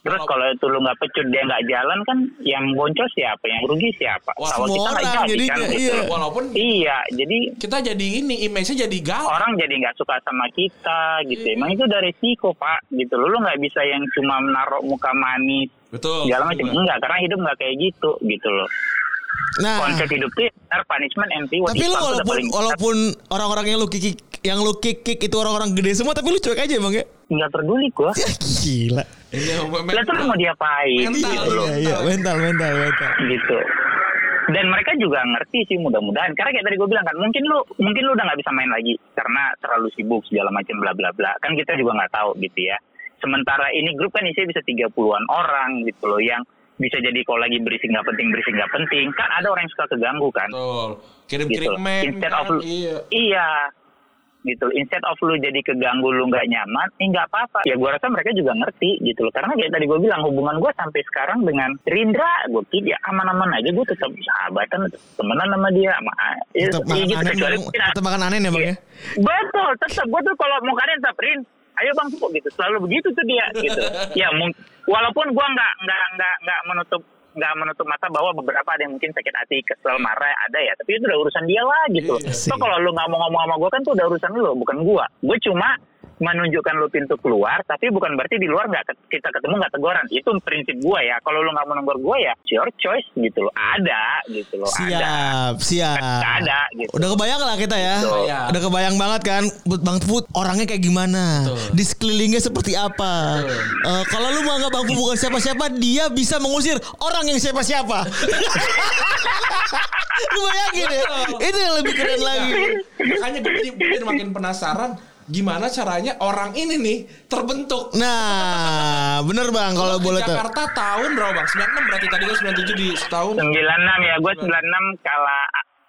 Terus kalau itu lu nggak pecut dia nggak jalan kan yang boncos siapa, yang rugi siapa? Wah, semua kita orang jadi kan gitu. iya. loh. Walaupun Iya, jadi kita jadi ini image-nya jadi galak. orang jadi nggak suka sama kita gitu. Emang itu udah resiko pak, gitu. Lu nggak bisa yang cuma menaruh muka manis Betul. segala betul, macam. Enggak, karena hidup nggak kayak gitu, gitu loh. Nah, Konsep hidup tuh benar punishment and reward. tapi lu walaupun paling- walaupun orang-orang yang lu kick yang lu kick kick itu orang-orang gede semua tapi lu cuek aja bang ya. nggak peduli gua. Ya, Gila. Lihat tuh lu mau diapain Mental, gitu loh. Iya iya mental mental mental. gitu dan mereka juga ngerti sih mudah-mudahan karena kayak tadi gue bilang kan mungkin lu mungkin lu udah nggak bisa main lagi karena terlalu sibuk segala macam bla bla bla kan kita juga nggak tahu gitu ya sementara ini grup kan isinya bisa 30-an orang gitu loh yang bisa jadi kalau lagi berisik nggak penting berisik nggak penting. Kan ada orang yang suka keganggu kan? Betul. Kirim-kirim gitu. meme. instead kan? of lu, Iya. iya. Gitu. Instead of lu jadi keganggu lu nggak nyaman eh nggak apa-apa. Ya gua rasa mereka juga ngerti gitu loh. Karena kayak tadi gue bilang hubungan gue sampai sekarang dengan Rindra gue kid ya aman-aman aja. Gue tetap sahabatan temenan sama dia sama ya, Tetap ya makan gitu aneh kecuali mungkin tetap makan aneh ya bang ya. betul tetap. Gue tuh kalau mau kalian tetap Rin ayo bang gitu? Selalu begitu tuh dia gitu. Ya mung- walaupun gue nggak nggak nggak nggak menutup nggak menutup mata bahwa beberapa ada yang mungkin sakit hati kesel marah ada ya. Tapi itu udah urusan dia lah gitu. Iya. so kalau lu nggak mau ngomong sama gue kan tuh udah urusan lu bukan gue gue cuma menunjukkan lu pintu keluar tapi bukan berarti di luar nggak kita ketemu nggak teguran. Itu prinsip gue ya. Kalau lu nggak mau negor gue ya it's your choice gitu loh. Ada gitu loh ada. Siap. Siap. Nggak ada gitu. Udah kebayang lah kita ya. Betul. Iya. Udah kebayang banget kan? Bang Put orangnya kayak gimana? Betul. Di sekelilingnya seperti apa? Betul. Eh, Kalau lu mau nggak Bang Put bukan siapa-siapa Dia bisa mengusir orang yang siapa-siapa. Lu bayangin ya? Itu yang lebih keren lagi. Makanya gue jadi, gue jadi makin penasaran gimana caranya orang ini nih terbentuk. Nah bener Bang Kalau boleh tahu Jakarta tahun berapa bang? 96 berarti tadi kan 97 di setahun. 96 ya gue 96 kalah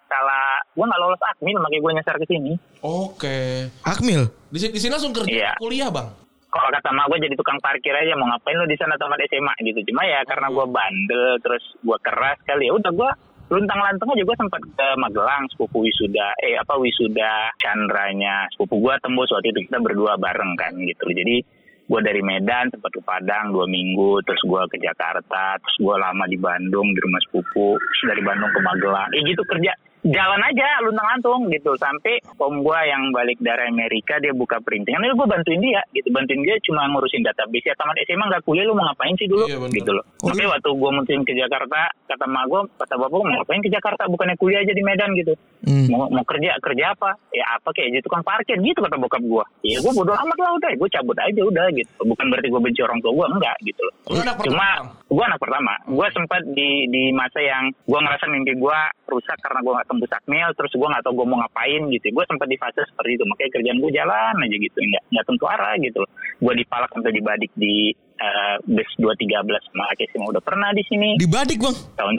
kalah gue nggak lolos akmil makanya gue nyasar ke sini Oke. Akmil Di, sini- di sini langsung kerja Iya. kuliah bang. kalau kata mak gue jadi tukang parkir aja mau ngapain lu di sana tamat SMA gitu cuma ya karena gue bandel terus gue keras kali ya udah gue luntang lantung aja gue sempat ke Magelang sepupu wisuda eh apa wisuda Chandranya sepupu gue tembus waktu itu kita berdua bareng kan gitu. Jadi gue dari Medan sempat ke Padang dua minggu terus gue ke Jakarta terus gue lama di Bandung di rumah sepupu terus dari Bandung ke Magelang. Eh gitu kerja jalan aja luntang lantung gitu. Sampai om gue yang balik dari Amerika dia buka printing. Kan gue bantuin dia gitu. Bantuin dia cuma ngurusin database. Ya tamat SMA nggak kuliah lu mau ngapain sih dulu? Iya, bener. gitu loh. Tapi waktu gue mutusin ke Jakarta kata mak gue kata bapak mau ngapain ke Jakarta? Bukannya kuliah aja di Medan gitu. Hmm. mau mau kerja kerja apa? Ya apa kayak jadi tukang parkir gitu kata bokap gue ya gue bodo amat lah udah. Gue cabut aja udah gitu. Bukan berarti gue benci orang tua gue enggak gitu loh. Cuma gue anak pertama. Gue sempat di di masa yang gue ngerasa mimpi gue rusak karena gue nggak tembus akmil terus gue nggak tahu gue mau ngapain gitu. Gue sempat di fase seperti itu makanya kerjaan gue jalan aja gitu. Nggak nggak tentu arah gitu loh. Gue dipalak sampai di badik di eh, bus 213 sama Akesima udah pernah di sini. Di Badik Bang? Tahun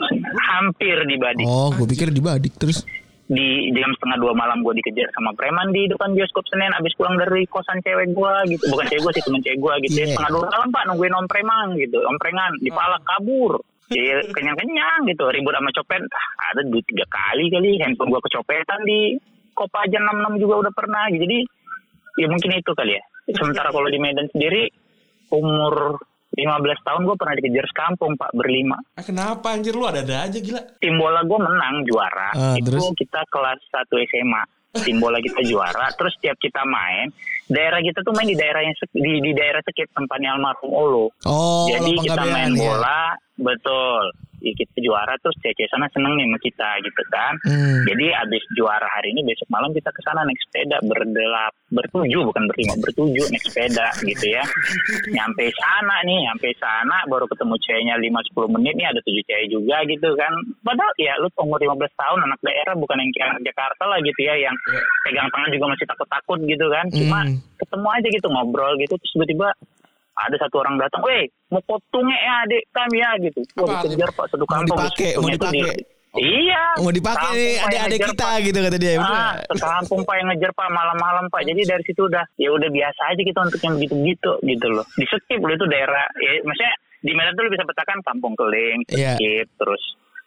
hampir di badik Oh gue pikir di Badik Terus. Di jam setengah dua malam gue dikejar sama preman di depan bioskop Senin abis pulang dari kosan cewek gue gitu. Bukan cewek gue sih temen cewek gue gitu. Iya. setengah dua malam pak nungguin om preman gitu. Om preman dipalak kabur ya kenyang kenyang gitu. Ribut sama copet. Ada dua tiga kali kali. Handphone gue kecopetan di Kopaja 66 juga udah pernah. Jadi ya mungkin itu kali ya. Sementara kalau di Medan sendiri umur 15 tahun gue pernah dikejar sekampung pak berlima Ah, kenapa anjir lu ada-ada aja gila. tim bola gue menang juara Ah, itu terus? kita kelas 1 SMA tim bola kita juara terus tiap kita main daerah kita tuh main di daerah yang di, di daerah sekit tempatnya almarhum Olo Oh jadi kita main ya. bola betul kita juara terus cewek sana seneng nih sama kita gitu kan Hmm. jadi abis juara hari ini besok malam kita ke sana naik sepeda berdelap bertujuh bukan berlima bertujuh naik sepeda gitu ya nyampe sana nih nyampe sana baru ketemu ceweknya 5-10 menit nih ada tujuh cewek juga gitu kan padahal ya lu umur 15 tahun anak daerah bukan yang kayak Jakarta lah gitu ya yang Iya. pegang tangan juga masih takut-takut gitu kan cuma Hmm. ketemu aja gitu ngobrol gitu terus tiba-tiba ada satu orang datang, weh mau potongnya ya adik kami ya gitu. Wah dikejar pak satu Mau kampung. dipakai, mau tuh di- dipakai. Iya. Mau dipakai nih adik-adik kita Pak. gitu kata dia. Ah, sekampung pak yang ngejar pak malam-malam pak. Jadi dari situ udah ya udah biasa aja kita untuk yang begitu-begitu gitu loh. Di skip loh itu daerah ya maksudnya di Medan tuh bisa petakan kampung keling, Iya. skip terus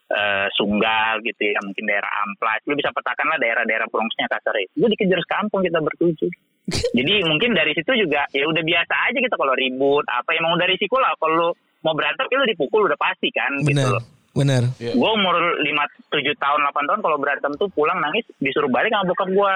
eh, Sunggal gitu ya, mungkin daerah Amplas. Lu bisa petakan lah daerah-daerah Bronxnya kasarnya. Gue dikejar sekampung kita bertujuh. Jadi mungkin dari situ juga ya udah biasa aja gitu kalau ribut apa emang udah risiko lah kalau lu mau berantem ya lu dipukul udah pasti kan gitu Benar. loh. Benar. Iya. Gue umur 5, 7 tahun, 8 tahun kalau berantem tuh pulang nangis disuruh balik sama bokap gue.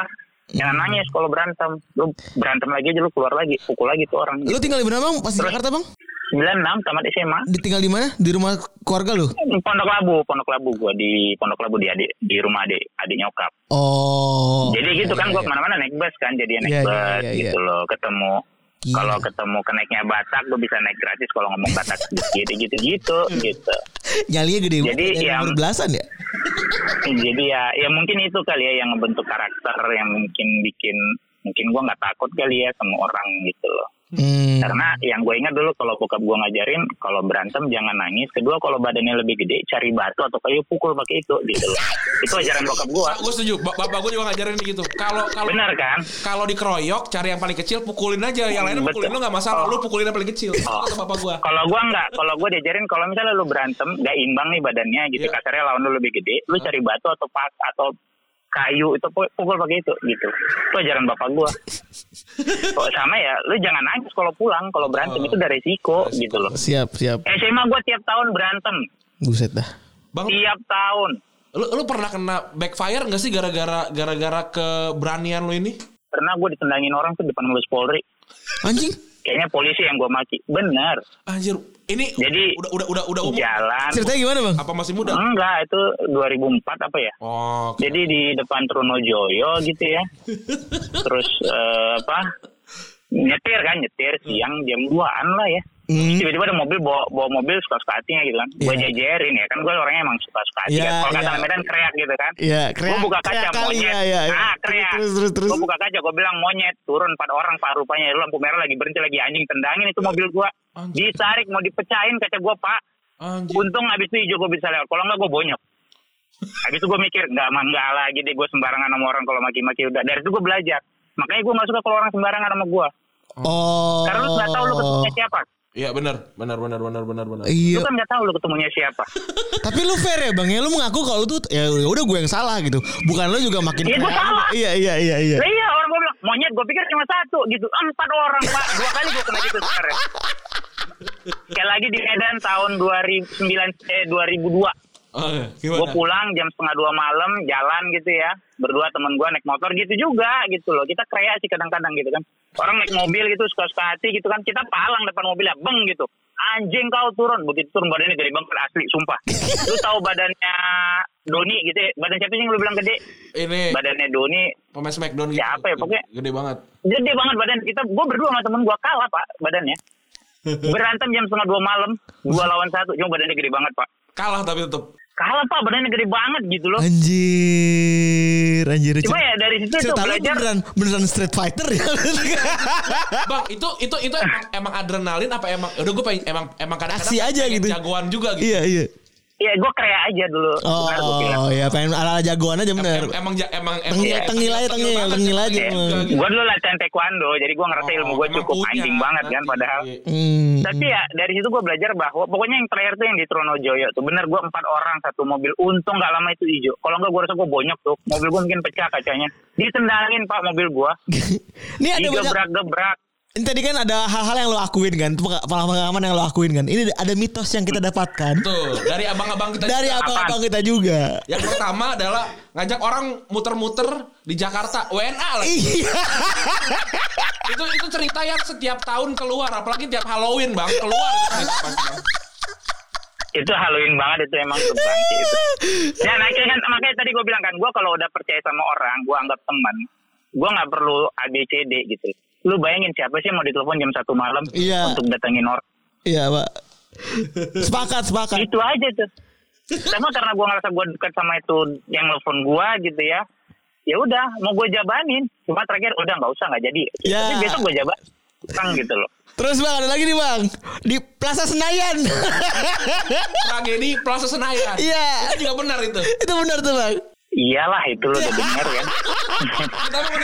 Jangan Hmm. nangis kalau berantem. Lu berantem lagi aja lu keluar lagi, pukul lagi tuh orang. Lu tinggal di mana bang? Pas di Jakarta bang? 96 tamat SMA. Ditinggal di mana? Di rumah keluarga lu? Pondok Labu, Pondok Labu gue di Pondok Labu di adik di rumah adik adik nyokap. Oh. jadi gitu kan iya, gue iya. ke mana-mana naik bus kan, jadi naik Iya, iya, bus iya, gitu loh, ketemu. Gila. Kalau ketemu kenaiknya Batak, gue bisa naik gratis kalau ngomong Batak sedikit, gitu-gitu, gitu. Nyalinya gede banget. Jadi yang- belasan ya? Jadi ya, ya mungkin itu kali ya yang ngebentuk karakter yang mungkin bikin mungkin gue nggak takut kali ya sama orang gitu loh. Hmm. Karena yang gue ingat dulu kalau bokap gue ngajarin kalau berantem jangan nangis. Kedua kalau badannya lebih gede cari batu atau kayu pukul pakai itu gitu loh. itu ajaran bokap gue. Gue setuju. Ba- Bapak gue juga ngajarin gitu. Kalau kalau Benar kan? kalau dikeroyok cari yang paling kecil pukulin aja. Yang lainnya pukulin Betul. lu nggak masalah. Oh. Lu pukulin yang paling kecil. Oh. Kata bapak gue. Kalau gue nggak, kalau gue diajarin kalau misalnya lu berantem nggak imbang nih badannya gitu Iya. kasarnya lawan lu lebih gede, lu cari batu atau pas atau kayu itu pu- pukul pakai itu gitu. Itu ajaran bapak gue. Kok sama ya, lu jangan nangis kalau pulang kalau berantem Oh. itu ada resiko gitu loh. Siap, siap. SMA gue tiap tahun berantem, Buset dah. Bang, tiap tahun. lu, lu pernah kena backfire nggak sih gara-gara gara-gara keberanian lu ini? Pernah gue ditendangin orang tuh depan Mabes Polri. Anjing. Kayaknya polisi yang gue maki. Bener. Anjir, ini Jadi- udah udah udah udah umur. Jalan. Ceritanya gimana bang? Apa masih muda? Enggak, itu 2004 apa ya? Oh, oke. Jadi di depan Trunojoyo gitu ya. Terus eh, apa? Nyetir kan, nyetir siang jam 2-an lah ya. Hmm. Tiba-tiba ada mobil bawa, bawa mobil suka-suka hatinya gitu kan. Gue Iya. jajarin ya. Kan gue orangnya emang suka-suka hati Iya, kan. Kalau kata iya. Medan kreak gitu kan. Iya, Gue kreak- buka kaca kreak monyet. iya, iya, iya. Ah, kreak. Terus, terus, terus. Gue buka kaca, gue bilang monyet. Turun empat orang pak rupanya. Lampu merah lagi berhenti lagi anjing tendangin itu mobil gue. Ditarik mau dipecahin kaca gue pak. Anjir. Untung abis itu hijau gue bisa lewat. Kalau enggak gue bonyok. Habis itu gue mikir, enggak mah enggak lagi deh gue sembarangan sama orang kalau maki-maki udah. Dari itu gue belajar. Makanya gue gak suka kalau orang sembarangan sama gue. Oh. Karena lu gak tahu lu ketemunya siapa. Iya benar, benar benar benar benar benar. Lu Iya. kan gak tahu lu ketemunya siapa. Tapi lu fair ya bang ya lu mengaku kalau lu tuh ya udah gue yang salah gitu. Bukan lu juga makin Iya, gue salah. Iya iya iya iya. Lah iya orang gue bilang, monyet gue pikir cuma satu gitu. Empat orang pak. Dua kali gue kena gitu sekarang. Kayak lagi di Medan tahun 2009, eh 2002. Oh, Gue gimana? pulang jam setengah dua malam jalan gitu ya. Berdua temen gue naik motor gitu juga gitu loh. Kita kreasi kadang-kadang gitu kan. Orang naik mobil gitu suka-suka hati gitu kan. Kita palang depan mobilnya beng gitu. Anjing kau turun. Begitu turun badannya gede banget asli sumpah. Lu tahu badannya Doni gitu ya? Badan siapa sih yang lu bilang gede? Ini badannya Doni. pemain Smackdown gitu. Siapa ya, pokoknya? Gede banget. gede banget badan. Kita gue berdua sama temen gue kalah pak badannya. Berantem jam setengah dua malam. Dua lawan satu. Cuma badannya gede banget pak. Kalah tapi tetap. Kalah pak badannya gede banget gitu loh Anjir, anjir. Cuma ya dari situ lu belajar beneran beneran street fighter ya. Bang, itu itu itu emang emang adrenalin apa emang udah gue pengen emang emang kadang-kadang Aksi aja gitu. Jagoan juga gitu. iya iya. Iya, gue krea aja dulu. Bilang. Oh iya pengen ala jagoan aja bener. Em- emang ja- emang Tengil, emang- tengil aja, tengil, tengil emang aja, emang. gitu. Gue dulu latihan taekwondo, jadi gue ngerasa Oh, ilmu gue emang cukup punya, anjing banget kan padahal. Hmm. Tapi ya dari situ gue belajar bahwa pokoknya yang terakhir tuh yang di Tronojoyo tuh bener gue empat orang satu mobil untung gak lama itu hijau. Kalau enggak gue rasa gue bonyok tuh mobil gue mungkin pecah kacanya. Ditendangin pak mobil gue. Ini ada banyak Digebrak-gebrak. Ini tadi kan ada hal-hal yang lo akuin kan, itu pengalaman yang lo akuin kan. Ini ada mitos yang kita dapatkan Tuh, dari abang-abang kita dari juga. abang-abang kita juga. Yang pertama adalah ngajak orang muter-muter di Jakarta, WNA lagi. Iya. itu itu cerita yang setiap tahun keluar, apalagi tiap Halloween bang keluar. itu Halloween banget itu emang itu. Ya makanya kan makanya tadi gue bilang kan gue kalau udah percaya sama orang gue anggap teman gue nggak perlu ABCD gitu. Lu bayangin siapa sih yang mau ditelepon jam satu malam Iya. untuk datengin orang? Iya, Pak. Sepakat, sepakat. Itu aja tuh. Sama karena gue ngerasa gue dekat sama itu yang nelfon gue gitu ya. Ya udah mau gue jabanin. Cuma terakhir udah nggak usah nggak jadi. Ya. Tapi besok gue jabat. Kan gitu loh. Terus Bang, ada lagi nih Bang. Di Plaza Senayan. Tragedi Plaza Senayan. Iya. Itu juga benar itu. itu benar tuh Bang. Iyalah itu lo udah denger kan.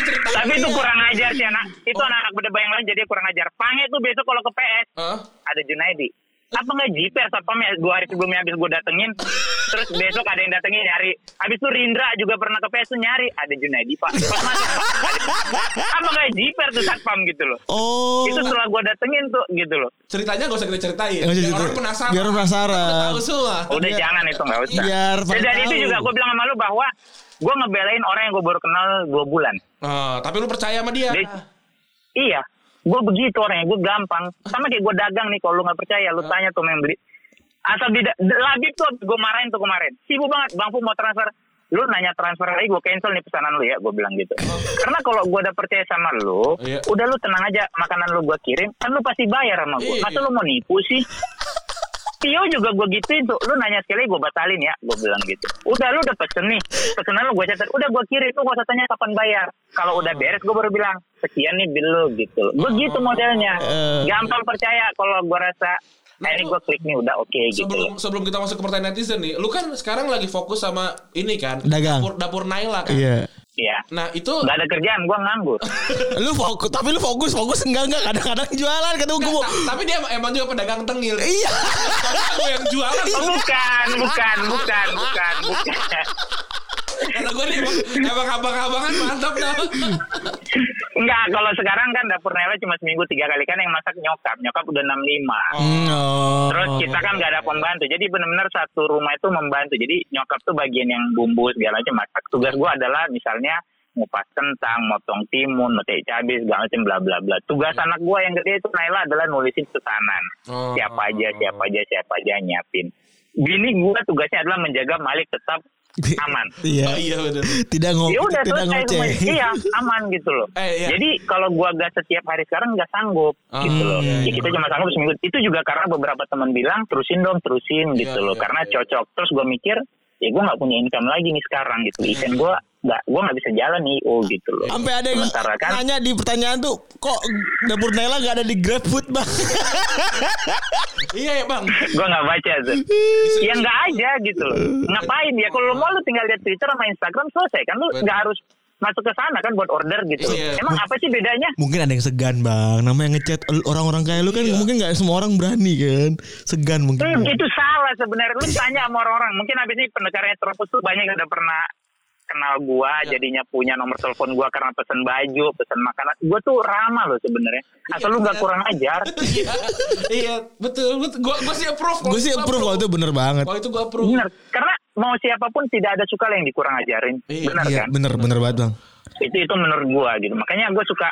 Cerita. Tapi itu kurang ajar sih anak. Itu anak-anak berdebat yang lain jadi kurang ajar. Pange tuh besok kalau ke PS Hah? ada Junaidi. Apa nggak jiper satpamnya dua hari sebelumnya habis gue datengin terus besok ada yang datengin nyari habis itu Rindra juga pernah ke PS tuh nyari ada Junaidi pak apa nggak jiper tuh satpam gitu loh Oh. itu setelah gue datengin tuh gitu loh Ceritanya gak usah kita ceritain. Biar cerita. orang penasaran. Biar penasaran. Udah tahu semua. udah Biar- jangan itu nggak usah Biar dan, dan itu juga gue bilang sama lu bahwa gue ngebelain orang yang gue baru kenal dua bulan Ah, tapi lu percaya sama dia. Dia- iya gue begitu orangnya gue gampang. Sama kayak gue dagang nih kalau lu nggak percaya lu tanya tuh yang beli asal tidak Labib tuh gue marahin tuh kemarin. Sibuk banget bang Fu mau transfer. Lu nanya transfer lagi gue cancel nih pesanan lu ya gue bilang gitu. Karena kalau gue udah percaya sama lu Iya. udah lu tenang aja makanan lu gue kirim kan lu pasti bayar sama gue Iya. masa lu mau nipu sih Tio juga gue gituin tuh. Lu nanya sekali gue batalin ya. Gue bilang gitu. Udah lu udah pesen nih. Pesanan lu gue catat. Udah gue kirim. Lu gak usah tanya kapan bayar. Kalau udah beres gue baru bilang Sekian nih bill lu gitu. Begitu modelnya. Eh. Gampang percaya Kalau gue rasa Nah, ini gue klik nih udah oke gitu. Sebelum loh sebelum kita masuk ke pertanyaan netizen nih, lu kan sekarang lagi fokus sama ini kan, Dagang. dapur dapur Naila kan. Iya. Iya Nah, itu Gak ada kerjaan gue nganggur Lu fokus, tapi lu fokus, fokus enggak enggak kadang-kadang jualan kata gue. Tapi dia emang juga pedagang tengil. Iya. Gue yang jualan. Oh, Bukan Bukan Bukan Bukan Bukan Kata gue nih emang, emang abang-abangan mantap dah. Enggak Kalau sekarang kan dapur Nela cuma seminggu tiga kali Kan yang masak nyokap Nyokap udah 65 Oh. Terus kita kan gak ada pembantu, jadi benar-benar satu rumah itu membantu. Jadi nyokap tuh bagian yang bumbu segala macam masak. Tugas gua adalah misalnya ngupas kentang, motong timun, metik cabai segala macam bla bla bla. Tugas anak gua yang gede itu Naila adalah nulisin pesanan. Oh. Siapa aja, siapa aja, siapa aja nyiapin. Bini gua tugasnya adalah menjaga Malik tetap aman. Iya. Oh iya betul. Tidak ngomong, Ya udah tidak selesai ngoceh. Iya, aman gitu loh. Eh, iya. Jadi kalau gua gas setiap hari sekarang nggak sanggup Ah, gitu loh. iya, Ya, iya. kita cuma sanggup seminggu. Itu juga karena beberapa teman bilang terusin dong, terusin gitu Iya, loh. iya, karena iya. cocok. Terus gua mikir, ya gua nggak punya income lagi nih sekarang gitu. Iya. Event gua nggak, gua nggak bisa jalan nih. Oh gitu loh. Sampai ada yang Sementara kan, nanya di pertanyaan tuh, kok dapur Naila gak ada di GrabFood bang? Iya ya bang. gua nggak baca tuh. ya nggak aja gitu loh. Ngapain ya? Kalau lu mau lu tinggal lihat Twitter sama Instagram selesai kan. Lu nggak harus masuk ke sana kan buat order gitu. Iya. Emang apa sih bedanya? mungkin ada yang segan bang. Namanya ngechat orang-orang kayak lu kan mungkin gak semua orang berani kan. Segan mungkin. Hmm, itu salah sebenarnya. Lu tanya sama orang-orang. Mungkin abis ini pendengarnya terus tuh banyak yang udah pernah kenal gua, jadinya punya nomor telepon gua karena pesen baju, pesen makanan. Gua tuh ramah loh sebenarnya. Asal lu nggak kurang ajar. Iya, iya betul betul. Gua gua sih approve. Gue sih approve kalau itu bener banget. Kalau itu gua approve. Bener. Karena mau siapa pun tidak ada suka yang dikurang ajarin. Iya, Bener Iya kan? bener bener banget bang. Itu itu menurut gua gitu. Makanya gua suka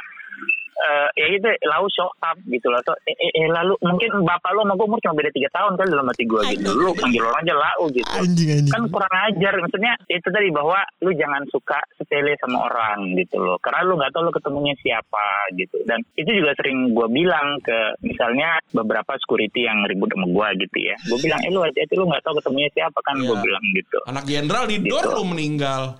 eh ya itu lau show up gitu loh. So, eh, eh, eh, lalu mungkin bapak lu sama gua umur cuma beda tiga tahun kan dalam hati gua gitu. Lu panggil orang aja lau gitu. Anjing anjing. kan kurang ajar maksudnya itu tadi bahwa lu jangan suka sepele sama orang gitu loh karena lu nggak tahu lu ketemunya siapa gitu dan itu juga sering gue bilang ke misalnya beberapa security yang ribut sama gue gitu ya gue bilang eh lu hati-hati lu nggak tahu ketemunya siapa kan Iya. gue bilang gitu Anak jenderal di Gitu. dor lu meninggal.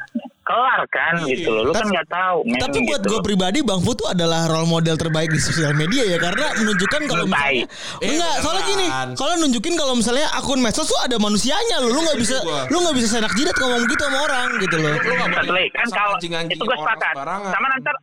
Kelar kan Iya. gitu loh lu kan nggak tahu men, Tapi buat gitu gue loh. pribadi Bang Fu tuh adalah role model terbaik di sosial media ya karena menunjukkan kalau misalnya Eh, enggak soalnya gini beneran. kalau nunjukin kalau misalnya akun medsos tuh ada manusianya lu lu nggak bisa Gua. lu nggak bisa senak jidat ngomong gitu sama orang gitu loh. Lu nggak Satu lagi, kan asal kalau itu gue orang sepakat sama ntar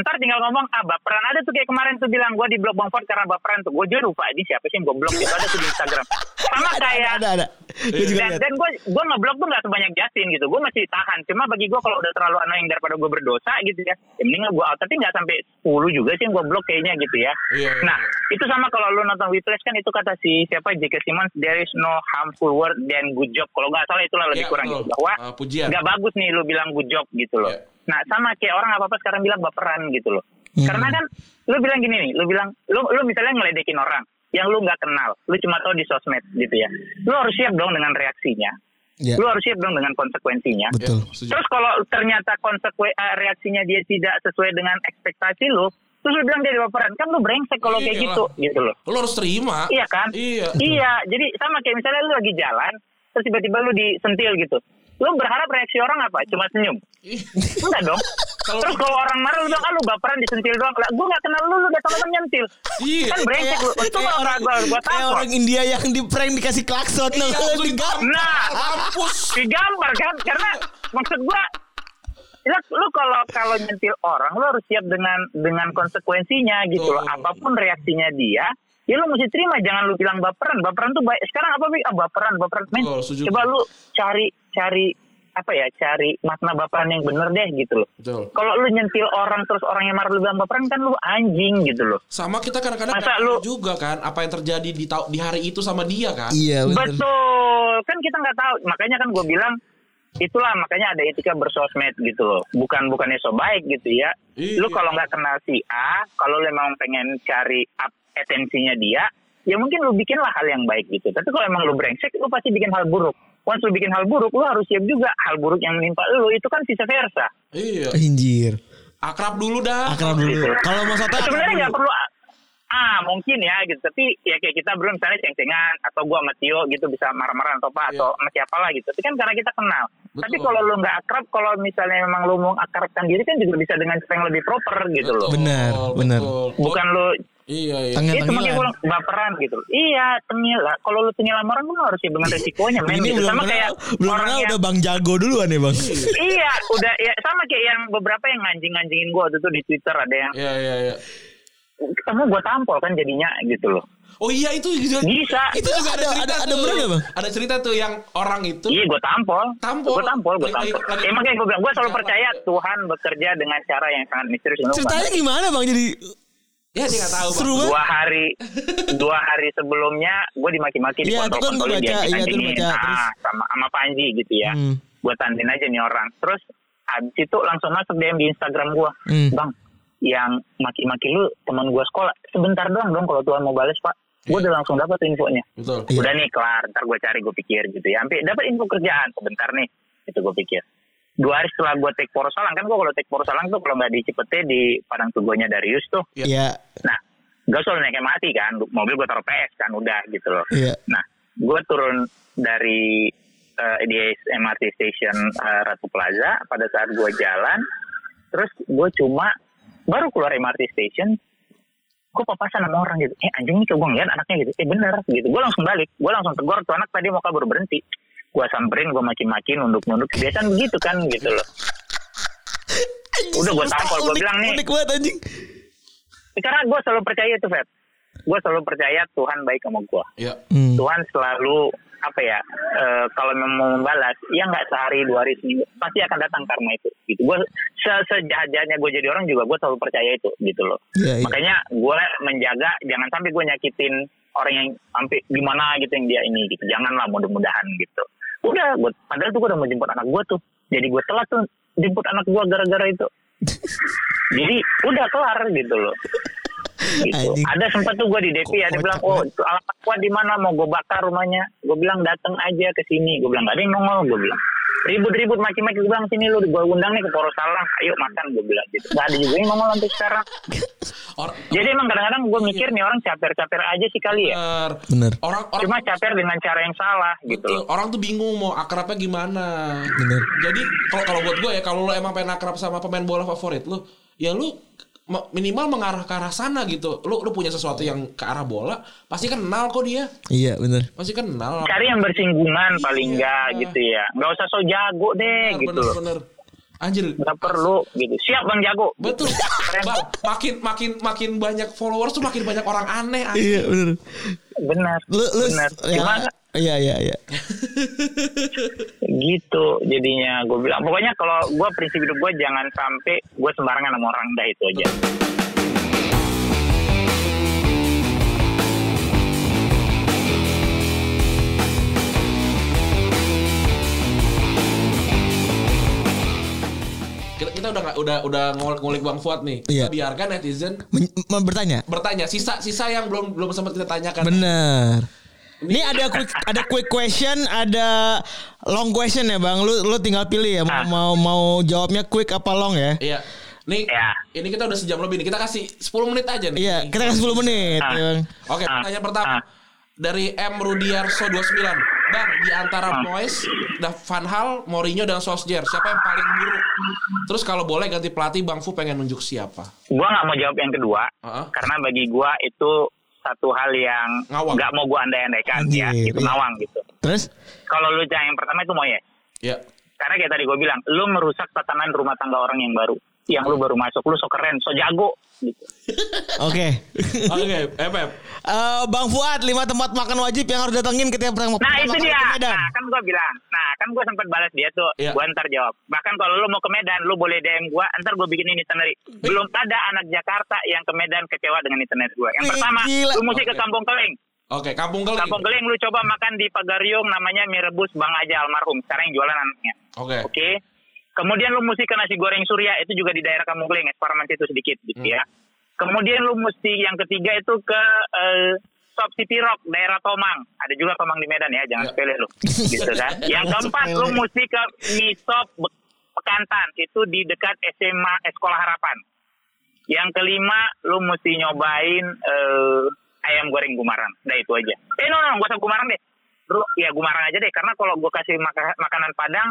ntar tinggal ngomong ah baperan ada tuh kayak kemarin tuh bilang gue di blog Bang Ford karena baperan tuh. Gue juga lupa ini siapa sih yang gue blog gitu ada tuh di Instagram. Sama Ada kayak ada ada. Juga dan, gue gue ngeblok tuh nggak sebanyak Justin gitu. Gue masih tahan. Cuma bagi gue kalau udah terlalu annoying daripada gue berdosa gitu ya ya mending gue out. Tapi nggak sampai 10 juga sih yang gue blok kayaknya gitu ya. Iya, iya. nah itu sama kalau lu nonton Whiplash kan itu kata si siapa? J.K. Simmons there is no harmful word than good job kalau nggak salah itulah lebih Iya, kurang gitu. Bahwa Ah, pujian. nggak bagus nih lu bilang good job gitu loh. Iya. Nah sama kayak orang apa apa sekarang bilang baperan gitu loh Hmm. karena kan lu bilang gini nih lu bilang lu lu misalnya ngeledekin orang yang lu nggak kenal lu cuma tahu di sosmed gitu ya lu harus siap dong dengan reaksinya Ya, lu harus siap dong dengan konsekuensinya. betul. Ya, setuju. Terus kalau ternyata konsekuen eh, reaksinya dia tidak sesuai dengan ekspektasi lu, terus lu bilang dia baperan, kan lu brengsek kalau kayak Iyalah. gitu, gitu loh. Lu harus terima. Iya kan? Iya. Iya, jadi sama kayak misalnya lu lagi jalan, terus tiba-tiba lu disentil gitu. Lu berharap reaksi orang apa? Cuma senyum. Ih, Enggak dong. Terus kalau orang marah lu bilang, ah lu baperan disentil doang. Lah, gue gak kenal lu, lu datang datang nyentil. Iya. Kan brengsek lu. Itu kayak kalau orang, gua gua kayak takut. orang India yang di prank dikasih klakson Iya, nah, gua digambar. Nah, Mampus. digambar kan karena maksud gua lu, lu kalau kalau nyentil orang lu harus siap dengan dengan konsekuensinya gitu loh apa pun reaksinya dia ya lu mesti terima jangan lu bilang baperan baperan tuh baik sekarang apa Bi? ah, baperan baperan men coba lu cari cari apa ya cari makna baperan yang bener deh gitu loh Betul. kalau lu nyentil orang terus orang yang marah lu bilang baperan kan lu anjing gitu loh Sama kita kadang-kadang Masa lu- juga kan apa yang terjadi di di hari itu sama dia kan. Iya bener. Betul, kan kita nggak tahu. Makanya kan gue bilang itulah makanya ada etika bersosmed gitu loh. Bukan bukannya so baik gitu ya. Iya. Lu kalau nggak kenal si A, kalau lu memang pengen cari up atensinya dia, ya mungkin lu bikinlah hal yang baik gitu. Tapi kalau emang lu brengsek, lu pasti bikin hal buruk. Once lu bikin hal buruk, lu harus siap juga hal buruk yang menimpa lu. Itu kan vice versa. Iya. Anjir. Akrab dulu dah. Akrab dulu. Kalau mau soto Sebenarnya nggak perlu ah mungkin ya gitu tapi ya kayak kita belum misalnya ceng-cengan atau gua sama Tio gitu bisa marah-marah atau apa atau sama siapa lah gitu tapi kan karena kita kenal Betul. tapi kalau lu nggak akrab kalau misalnya memang lu mau akrabkan diri kan juga bisa dengan cara yang lebih proper gitu loh Benar, benar. betul. bukan lu Iya, iya. Tengil itu makanya tengilan. gue baperan gitu iya tengil lah kalau lu tengil sama orang lu harus siap dengan resikonya men Ini gitu. belum sama kenal, kayak belum orang yang udah Bang Jago duluan ya Bang. iya udah ya sama kayak yang beberapa yang nganjing-nganjingin gua waktu itu di Twitter ada yang Iya, iya, iya. ketemu gua tampol kan jadinya gitu loh Oh iya itu juga. bisa Itu juga ada, Ada- cerita ada- ada tuh. bener nggak, Bang? Ada cerita tuh yang orang itu Iya, gue tampol. Tampol? Gue tampol, gue tampol. lagi- Ya, makanya gue bilang, gue selalu percaya Tuhan bekerja dengan cara yang sangat misterius. Ceritanya gimana Bang jadi ya dia nggak tahu. Bang. seru banget. Dua hari, dua hari sebelumnya gue dimaki-maki di kan kontrol gua baca, iya, itu anjingin. baca, terus- Ah, sama sama Panji gitu ya. Hmm. Gue tandin aja nih orang. Terus habis itu langsung masuk DM di Instagram gue, Hmm. bang, yang maki-maki lu teman gue sekolah. Sebentar doang dong kalau Tuhan mau bales pak. Gue Iya. udah langsung dapat infonya. Betul. Iya. Udah nih kelar, ntar gue cari gue pikir gitu ya. Sampai dapat info kerjaan sebentar nih, itu gue pikir. Dua hari setelah gue take Porosalang kan gue kalau take Porosalang tuh kalau nggak di Cipete di Padang Tugonya Darius tuh. Iya. Nah, gue selalu naik MRT kan, mobil gue taruh PS kan udah gitu loh. Iya. Nah, gue turun dari eh, di MRT station eh, Ratu Plaza pada saat gue jalan, terus gue cuma baru keluar MRT station, gue papasan sama orang gitu, eh anjing nih gue ngeliat anaknya gitu, eh bener gitu, gue langsung balik, gue langsung tegur tuh anak tadi mau kabur berhenti, gue samperin, gue maki-maki, nunduk-nunduk, biasa begitu kan gitu loh. Udah gua tampol, gua bilang nih. Unik banget anjing. Karena gue selalu percaya itu, Feb. Gue selalu percaya Tuhan baik sama gue. Iya. Hmm. Tuhan selalu apa ya eh, kalau memang mau membalas ya nggak sehari dua hari seminggu pasti akan datang karma itu gitu gue se sejahat-jahatnya gue jadi orang juga gue selalu percaya itu gitu loh Iya, iya. makanya gue menjaga jangan sampai gue nyakitin orang yang sampai gimana gitu yang dia ini gitu janganlah mudah-mudahan gitu udah gue padahal tuh gue udah mau jemput anak gue tuh jadi gue telat tuh jemput anak gue gara-gara itu jadi udah kelar gitu loh gitu. Anjing. Ada sempat tuh gue di DP ada Kocak bilang oh alamat gua di mana mau gue bakar rumahnya. Gue bilang datang aja ke sini. Gue bilang gak ada yang nongol. Gue bilang ribut-ribut maki-maki gue bilang sini lu gue undang nih ke Porosalang ayo makan gue bilang gitu gak ada juga yang nongol sampai sekarang Or- jadi emang kadang-kadang gue mikir nih orang caper-caper aja sih kali ya Bener. Bener. Orang orang cuma caper dengan cara yang salah gitu Betul. loh Orang tuh bingung mau akrabnya gimana. Bener. Jadi kalau kalau buat gue ya kalau lo emang pengen akrab sama pemain bola favorit lu, ya lu minimal mengarah ke arah sana gitu. Lu lu punya sesuatu yang ke arah bola, pasti kenal kok dia. Iya bener. Pasti kenal. cari yang bersinggungan Iya. paling enggak gitu ya nggak usah so jago deh Bener, gitu bener, loh bener. Anjir. nggak perlu gitu siap bang jago Betul. Bang, makin makin makin banyak followers tuh makin banyak orang aneh. aneh. Iya bener. benar Lu lu benar ya, cuma Iya iya iya. gitu jadinya gue bilang pokoknya kalau gue prinsip hidup gue jangan sampai gue sembarangan sama orang dah itu aja Kita, kita udah udah udah ngulik, ngulik Bang Fuad nih. Iya. Kita biarkan netizen Men- men- bertanya. bertanya sisa sisa yang belum belum sempat kita tanyakan. Bener. Ini ada quick ada quick question, ada long question ya bang. Lu lu tinggal pilih ya mau Ah. mau, mau jawabnya quick apa long ya? Iya. Nih, Ya. ini kita udah sejam lebih nih. Kita kasih 10 menit aja nih. Iya kita kasih 10 menit. Ah. ya, Bang. Oke, Ah, pertanyaan pertama. ah. Dari M Rudiarso 29. Bang, di antara Ah. Moyes, Da- Van Hal, Mourinho dan Solskjaer, siapa yang paling buruk? Terus kalau boleh ganti pelatih, Bang Fu pengen nunjuk siapa? gue nggak mau jawab yang kedua Heeh. karena bagi gue itu satu hal yang Ngawang. nggak mau gue andai-andaikan ya Anjir, itu iya. ngawang gitu Terus? kalau lu yang pertama itu mau ya Ya. karena kayak tadi gue bilang lu merusak tatanan rumah tangga orang yang baru yang lu baru masuk lu so keren so jago gitu Oke. Oke, eh Pep. Eh, Bang Fuad, lima tempat makan wajib yang harus datengin ketika pertama Nah itu dia. ke. Nah kan gue bilang. Nah kan gue sempat balas dia tuh. Iya. Gue ntar jawab. Bahkan kalau lu mau ke Medan, lu boleh DM gue. Ntar gue bikin ini sendiri. Belum ada anak Jakarta yang ke Medan kecewa dengan internet gue. Yang pertama, gila. lu mesti ke Oke. Kampung Keling. Oke, Kampung Keling. Kampung Keling lu coba makan di Pagariung namanya mie rebus Bang Aja almarhum. Sekarang yang jualan anaknya. Oke. Oke. Kemudian lu mesti ke nasi goreng Surya itu juga di daerah Kampung Keling, Esparman situ sedikit gitu Hmm. ya. Kemudian lu mesti yang ketiga itu ke eh, Shop City Rock daerah Tomang. Ada juga Tomang di Medan ya, jangan Ya. sepele lu. gitu kan. Yang keempat lu mesti ke Be- Bekantan itu di dekat SMA eh, Sekolah Harapan. Yang kelima lu mesti nyobain eh, ayam goreng Gumarang. Nah itu aja. Eh no no, gak usah Gumarang deh. Lu ya Gumarang aja deh karena kalau gua kasih maka- makanan Padang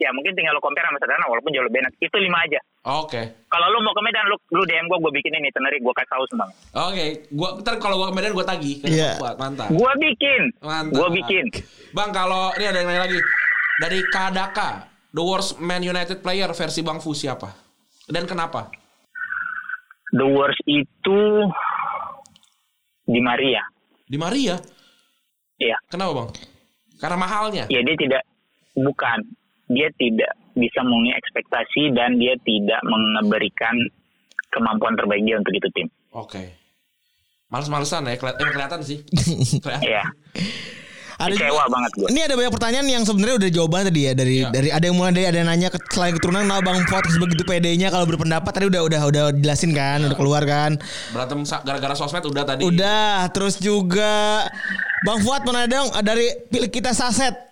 ya mungkin tinggal lu compare sama Sederhana walaupun jauh lebih enak. Itu lima aja. Oke. Kalau lu mau ke Medan lu lu DM gua gua bikinin itinerary gua kasih tahu semuanya. Oke, gua ntar kalau gua ke Medan gua tagih. Iya. Kuat, mantap. Gua bikin. Mantap. Gua bikin. Bang, kalau ini ada yang nanya lagi. Dari Kadaka, the worst Man United player versi Bang Fu siapa? Dan kenapa? The worst itu di Maria. Di Maria. Iya. Kenapa, Bang? Karena mahalnya. Ya dia tidak bukan dia tidak bisa memenuhi ekspektasi dan dia tidak memberikan kemampuan terbaik dia untuk itu tim. Oke. Males-malesan ya, Keli- emang kelihatan sih. Iya. Ada Kecewa juga- banget. Ini ada banyak pertanyaan yang sebenarnya udah jawaban tadi ya dari Iya. dari ada yang mulai dari ada yang nanya ke, selain keturunan nah Bang Fuad sebegitu pedenya kalau berpendapat tadi udah udah udah jelasin kan, udah keluar kan. Berantem gara-gara sosmed udah tadi. Udah, terus juga Bang Fuad nanya dong dari pilih kita saset.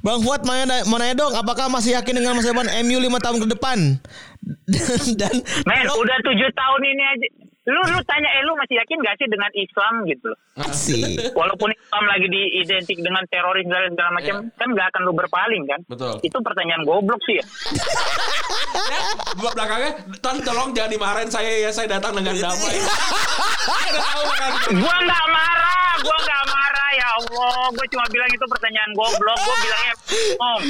Bang Fuad mau nanya, mau nanya dong apakah masih yakin dengan masa depan MU 5 tahun ke depan? dan, dan Men, udah tujuh tahun ini aja. Lu lu tanya eh lu masih yakin gak sih dengan Islam gitu? Asik. Walaupun Islam lagi diidentik dengan teroris dan segala macam, Iya. kan gak akan lu berpaling kan? Betul. Itu pertanyaan goblok sih ya. Ya, buat belakangnya, Ton tolong jangan dimarahin saya ya, saya datang dengan damai. Kan. Gua nggak marah, gua nggak marah ya Allah. Gua cuma bilang itu pertanyaan goblok. Gua bilangnya om.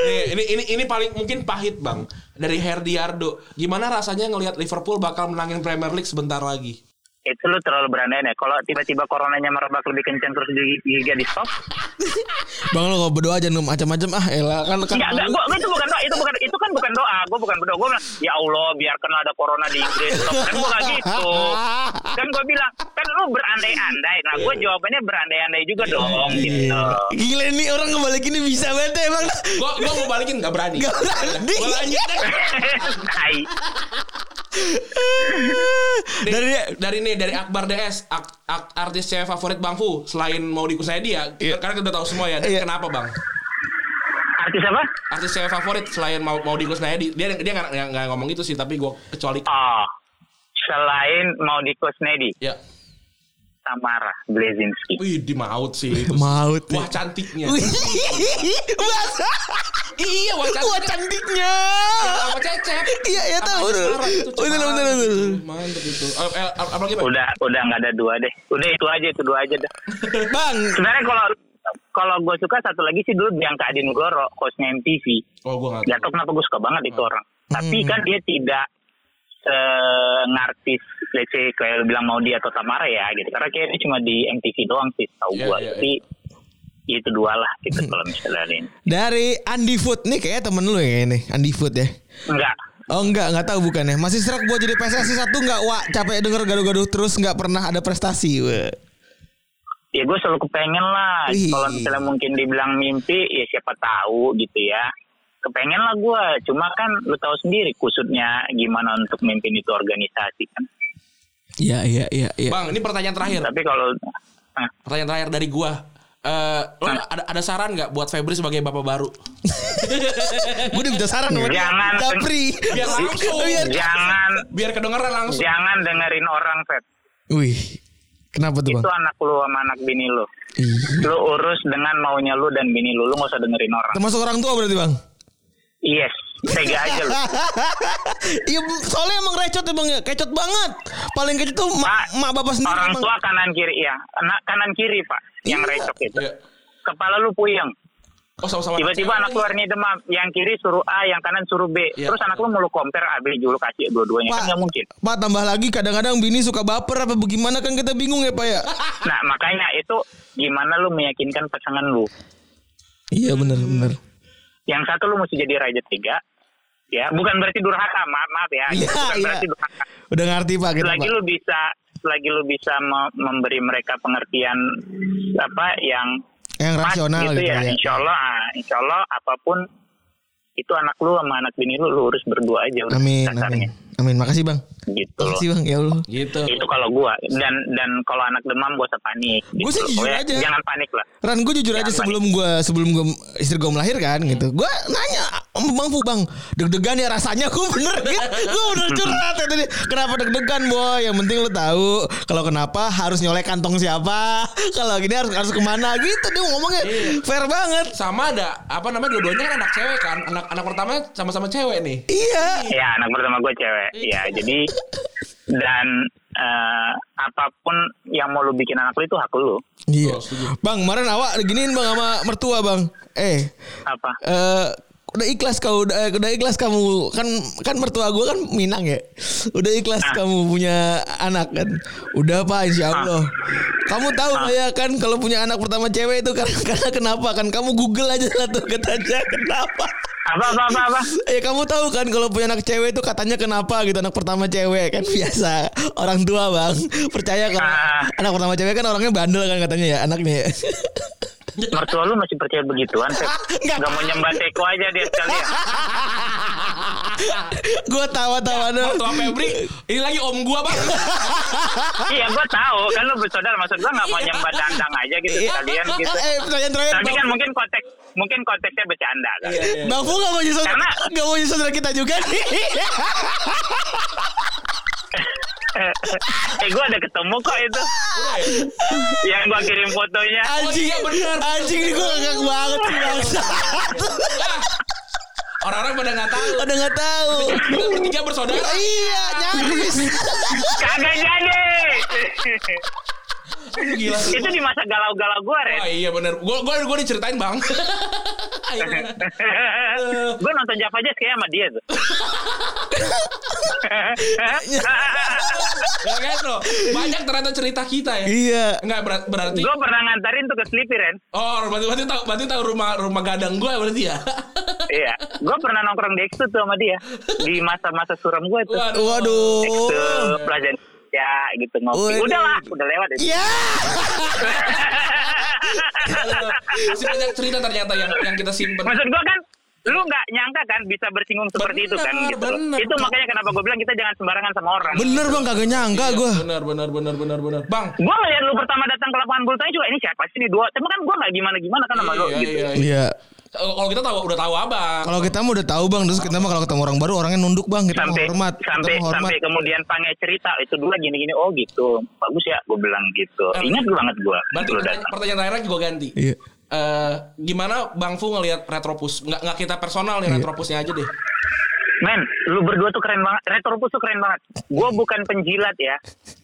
Nih, ini ini ini paling mungkin pahit bang dari Herdiardo. Gimana rasanya ngelihat Liverpool bakal menangin Premier League sebentar lagi? Itu lu terlalu berandai ya. Kalau tiba-tiba coronanya merebak lebih kencang terus di Liga di stop. Bang lo kok berdoa aja macam-macam ah elah kan kan. Enggak, enggak, gua, gua itu bukan doa, itu bukan itu kan bukan doa. Gua bukan berdoa. Gua bilang, ya Allah, biarkan ada corona di Inggris. Stop. Kan gua gak gitu. Kan gua bilang, kan lu berandai-andai. Nah, gua jawabannya berandai-andai juga dong gitu. Gila nih orang ngebalikinnya bisa banget ya, emang. Gua gua mau balikin nggak berani. Gak berani. Gua lanjut Dari dari nih dari Akbar DS ak- ak- artis cewek favorit Bang Fu selain mau Kusnedi ya karena kita udah tahu semua ya Iya. kenapa Bang Artis apa? artis cewek favorit selain mau mau Kusnedi dia dia nggak nggak- nggak ngomong itu sih tapi gue kecuali Oh, selain mau di Kusnedi, ya Tamara Blazinski. wih di maut sih Maut nih. wah cantiknya Wih, Bahasa. iya wah cantik Wah cantiknya. sama cecep Iya, iya tahu. Itu, Betul, mantep betul, betul. itu, mantep itu Eh, eh, apalagi Bang? Udah, udah nggak ada dua deh. Udah itu aja, itu dua aja dah. Bang, Sebenarnya kalau kalau gue suka satu lagi sih dulu Bianca Adinugoro, hostnya MTV. oh gue nggak Gak tahu tau kenapa gue suka banget itu orang. Tapi Hmm. kan dia tidak eh, ngartis, let's say kayak lu bilang mau dia atau Tamara ya gitu. Karena kayaknya cuma di MTV doang sih, tahu Iya, gue. iya, Tapi itu dua lah gitu kalau misalnya ini. dari Andi Food nih kayaknya temen lu ya ini, Andi Food ya. Enggak. Oh enggak, enggak tahu bukan ya. Masih serak buat jadi PSSI satu enggak, Wak? Capek denger gaduh-gaduh terus enggak pernah ada prestasi. Wah. Ya gue selalu kepengen lah. Kalau misalnya mungkin dibilang mimpi, ya siapa tahu gitu ya. Kepengen lah gue. Cuma kan lu tahu sendiri kusutnya gimana untuk mimpin itu organisasi kan. Iya, iya, iya, iya. Bang ini pertanyaan terakhir Tapi kalau ah, pertanyaan terakhir dari gua Eh, lo ada ada saran nggak buat Febri sebagai bapak baru? Gue udah minta saran sama. Jangan. Japri. Biar langsung. Biar jangan Biar kedengeran langsung. jangan dengerin orang, Feb. Wih. Kenapa tuh, Itu Bang? anak lu sama anak bini lu. Ih. Lu urus dengan maunya lu dan bini lu. Lu gak usah dengerin orang. Termasuk orang tua berarti, Bang? Yes. Tega aja lu. Iya, soalnya emang recot ya, Bang ya. Kecot banget. Paling kecot tuh mak, Pak, mak bapak sendiri. Orang Bang. tua kanan kiri ya. Anak kanan kiri, Pak. Yang Iya. recok itu. Iya. Kepala lu puyeng. Oh sama-sama. Tiba-tiba anak luar nih demam, yang kiri suruh A, yang kanan suruh B. Iya. Terus anak lu mau lu compare A, B, lu kasih dua-duanya kan nggak mungkin. Pak tambah lagi kadang-kadang bini suka baper apa bagaimana kan kita bingung ya Pak ya. Nah makanya itu gimana lu meyakinkan pasangan lu. iya benar benar. Yang satu lu mesti jadi raja tiga, ya bukan berarti durhaka, maaf, maaf ya, Iya bukan iya. berarti durhaka. Udah ngerti Pak kita Selagi Pak. lu bisa, selagi lu bisa me- memberi mereka pengertian apa yang Yang rasional gitu, gitu ya, ya. insya Allah, ah, insya Allah apa pun itu anak lu sama anak bini lu, lu urus berdua aja udah Amin amin. Amin makasih Bang. Gitu loh. Bang ya Allah. Gitu. itu kalau gua dan dan kalau anak demam usah panik Gua sih loh. jujur Pokoknya aja. jangan panik lah Ran gue jujur aja Jangan sebelum gue sebelum gue istri gue melahirkan gitu. Gue nanya sama Bang Fu Bang deg-degan ya rasanya gue bener gitu. Gue bener curhat ya tadi. Kenapa deg-degan boy? Yang penting lu tahu kalau kenapa harus nyolek kantong siapa. Kalau gini harus harus ke mana gitu dia ngomongnya Iya. fair banget. Sama ada apa namanya dua-duanya kan anak cewek kan. Anak anak pertama sama-sama cewek nih. Iya. ya anak pertama gue cewek ya jadi dan eh, apa pun yang mau lu bikin anak lu itu hak lu Iya. Bang, kemarin awak giniin Bang sama mertua Bang. Eh, apa eh udah ikhlas kau udah, eh, udah ikhlas kamu. Kan kan mertua gue kan Minang ya? Udah ikhlas kamu punya anak kan? Udah pak insya Allah. Kamu tahu nggak ya kan kalau punya anak pertama cewek itu karena, karena kenapa? Kan kamu Google aja lah tuh katanya kenapa? Apa apa apa apa? Eh kamu tahu kan kalau punya anak cewek itu katanya kenapa gitu anak pertama cewek? Kan biasa orang tua bang. Percaya kalau Ah. anak pertama cewek kan orangnya bandel kan katanya ya anaknya ya. Mertua lu masih percaya begituan? Nggak. nggak mau nyembah teko aja dia sekalian Gue tawa-tawa dong. Mertua Febri, ini lagi om gua bang. iya gue tahu kan lu bersaudara maksud gue nggak mau nyembah dandang aja gitu sekalian gitu Eh pertanyaan terakhir tapi kan mungkin konteks mungkin konteksnya bercanda kan Bang Fu gak mau jadi saudara, gak mau jadi saudara kita juga nih. Eh gue ada ketemu kok itu yang gue kirim fotonya Anjing, iya, bener. anjing ini gue ngakak banget sih bangsa. Orang-orang pada nggak tahu. Udah gak tahu. Kita bertiga bersaudara. Iya, nyaris. kagak jadi Gila. itu di masa galau-galau gue Ren Wah iya bener. Gue gue gue diceritain bang. Gue nonton Java Jazz kayak sama dia tuh Ya kan lo. Banyak ternyata cerita kita ya. Iya. Enggak berat, berarti. gue pernah ngantarin tuh ke Sleepy Ren Oh berarti berarti tahu berarti tahu rumah rumah gadang gue berarti ya. iya gue pernah nongkrong di Extu tuh sama dia di masa-masa suram gue tuh Waduh. Waduh. Extu pelajaran ya gitu ngopi udah lah udah lewat itu Iya. Masih banyak cerita ternyata yang yang kita simpen. maksud gue kan lu nggak nyangka kan bisa bersinggung seperti itu kan Bener, gitu bener. itu makanya kenapa gue bilang kita jangan sembarangan sama orang Bener bang, kagak nyangka Iya, gue. Benar benar benar benar benar. Bang. gue ngeliat lu pertama datang ke lapangan bulu juga ini siapa sih ini dua tapi kan gue nggak gimana gimana kan sama lu Iya, gitu iya, iya. Kalau kita tahu udah tahu abang. Kalau kita mah udah tahu bang, terus kita mah kalau ketemu orang baru orangnya nunduk bang, kita sampai menghormat, sampai kita menghormat. sampai kemudian pange cerita itu dua gini gini oh gitu bagus ya gue bilang gitu Eh, ingat banget gue Berarti lu pertanyaan, pertanyaan terakhir lagi gue ganti. Iya. Eh, gimana Bang Fu ngelihat Retropus? Nggak nggak kita personal nih Iya. Retropusnya aja deh. men lu berdua tuh keren banget retropus tuh keren banget gue bukan penjilat ya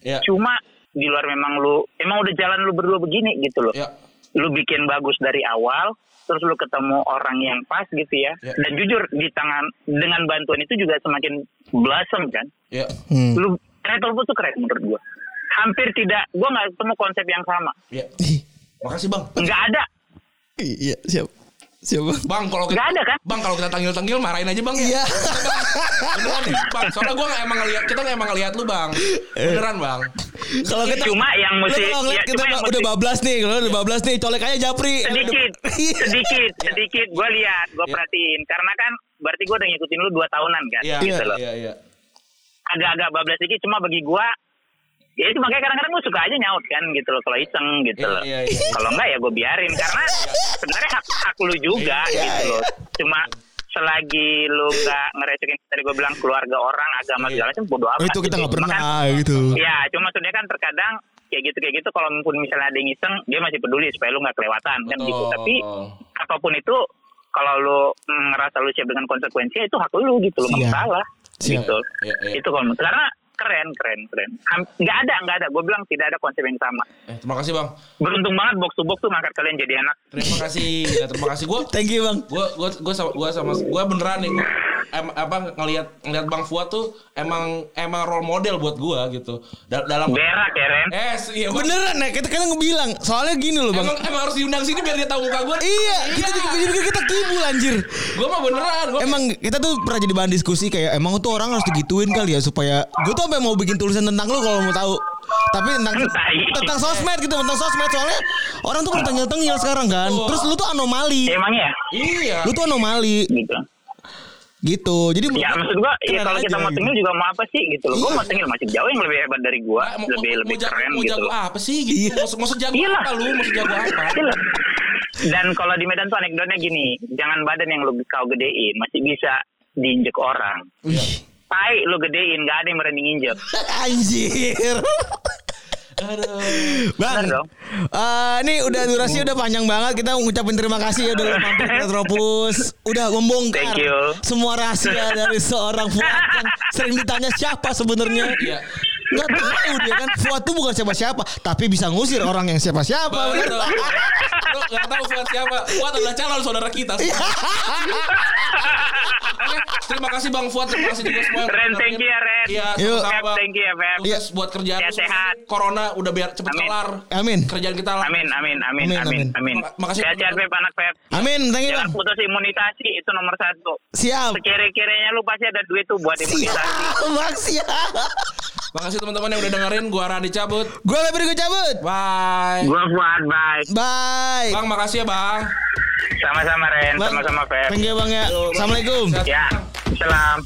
Ya. cuma di luar memang lu emang udah jalan lu berdua begini gitu loh Ya. lu bikin bagus dari awal terus lu ketemu orang yang pas gitu ya Ya. dan jujur di tangan dengan bantuan itu juga semakin blossom kan Ya. Hmm. lu retropus tuh keren menurut gua hampir tidak gua nggak ketemu konsep yang sama. Ih, Makasih Bang. nggak ada Iya, siap. Siap bang. Kalau kita ada kan Bang kalau kita tanggil-tanggil marahin aja Bang ya. Iya. Beneran nih, Bang. Soalnya gue nggak emang ngeliat kita nggak emang ngeliat lu Bang. Beneran Bang. Kalau kita cuma yang mesti kalau ngeliat ya, kita cuma yang udah mesti- bablas nih, kalau udah bablas nih, colek aja Japri. sedikit Iya. sedikit sedikit gue lihat gue perhatiin karena kan berarti gue udah ngikutin lu dua tahunan kan Iya. gitu loh Iya iya. agak-agak bablas sedikit cuma bagi gue ya itu makanya kadang-kadang gue suka aja nyaut kan gitu loh kalau iseng gitu Iya, loh iya, iya. kalau enggak ya gue biarin karena sebenarnya hak hak lu juga Iya, gitu loh cuma selagi lu nggak ngerecokin tadi gue bilang keluarga orang agama segala macam bodo amat Oh, itu kita gitu. nggak Cuma pernah kan- gitu. Ya, cuma maksudnya kan terkadang kayak gitu kayak gitu kalau pun misalnya ada yang iseng dia masih peduli supaya lu nggak kelewatan kan gitu. Betul. Tapi apa pun itu kalau lu mm, ngerasa lu siap dengan konsekuensinya itu hak lu gitu lu nggak salah gitu. Iya, iya. Itu kalau karena keren keren keren nggak ada nggak ada gue bilang tidak ada konsep yang sama Eh, terima kasih bang. beruntung banget box to box tuh ngangkat kalian jadi anak Terima kasih. Ya, terima kasih. Gue Thank you bang. gue gue gue sama gue sama gue beneran nih gua, em, apa ngelihat ngelihat bang Fuad tuh emang emang role model buat gue gitu Da- dalam berak ya Ren eh iya Beneran ya kita kan ngebilang soalnya gini loh bang. emang emang harus diundang sini biar dia tahu muka gue Iya, kita juga juga kita kibul anjir. gue mah beneran gua Emang kita tuh pernah jadi bahan diskusi kayak emang tuh orang harus digituin kali ya supaya gue tuh sampai mau bikin tulisan tentang lu kalau mau tahu. Tapi tentang tentang sosmed gitu, tentang sosmed soalnya orang tuh tengil-tengil sekarang kan. Terus lu tuh anomali. emang ya iya Lu tuh anomali gitu gitu. Jadi ya maksud gua ya kalau kita aja mau gitu. tengil juga mau apa sih gitu loh gua Iya. mau tengil masih jauh yang lebih hebat dari gua Ah, mau, lebih mau, lebih mau jago, keren mau gitu jago loh apa sih gitu Iya. mau, mau sejago Iya apa lu mau sejago apa Gila. Dan kalau di Medan tuh anekdotnya gini, jangan badan yang lu kau gedein masih bisa diinjek orang. Iya. Tai lu gedein, gak ada yang berani nginjek. Anjir. Aduh. Bang, eh, ini udah durasi udah panjang banget. Kita ngucapin terima kasih ya udah mampir ke Retropus. Udah membongkar Thank you. semua rahasia dari seorang Fuad yang sering ditanya siapa sebenarnya. Iya. Nggak tahu dia kan Fuad tuh bukan siapa-siapa, tapi bisa ngusir orang yang siapa-siapa. Betul. bener. Lu gak tahu Fuad siapa Fuad adalah calon saudara kita Iya. Oke, terima kasih Bang Fuad, terima kasih juga semua. Ren, thank you ya, Ren. Iya, Bang. thank you ya. Sukses buat kerjaan. Ya, sehat. Corona udah biar cepet Amin. kelar. Amin. Kerjaan kita lah. Amin, amin, amin, Amin, amin, amin. amin. Mak- makasih. Sehat-sehat, Feb, anak Feb. Amin, thank you Jangan bang. putus imunisasi, itu nomor satu. Siap. Sekere-kerenya lu pasti ada duit tuh buat imunisasi. Siap, bang siap. Makasih teman-teman yang udah dengerin. Gua Radi cabut. Gue lebih gue cabut. Bye. Gua Fuad, bye. Bye. Bang, makasih ya Bang. Sama-sama, Ren. Sama-sama, Feb. Thank you bang ya. Assalamualaikum. Ya, salam.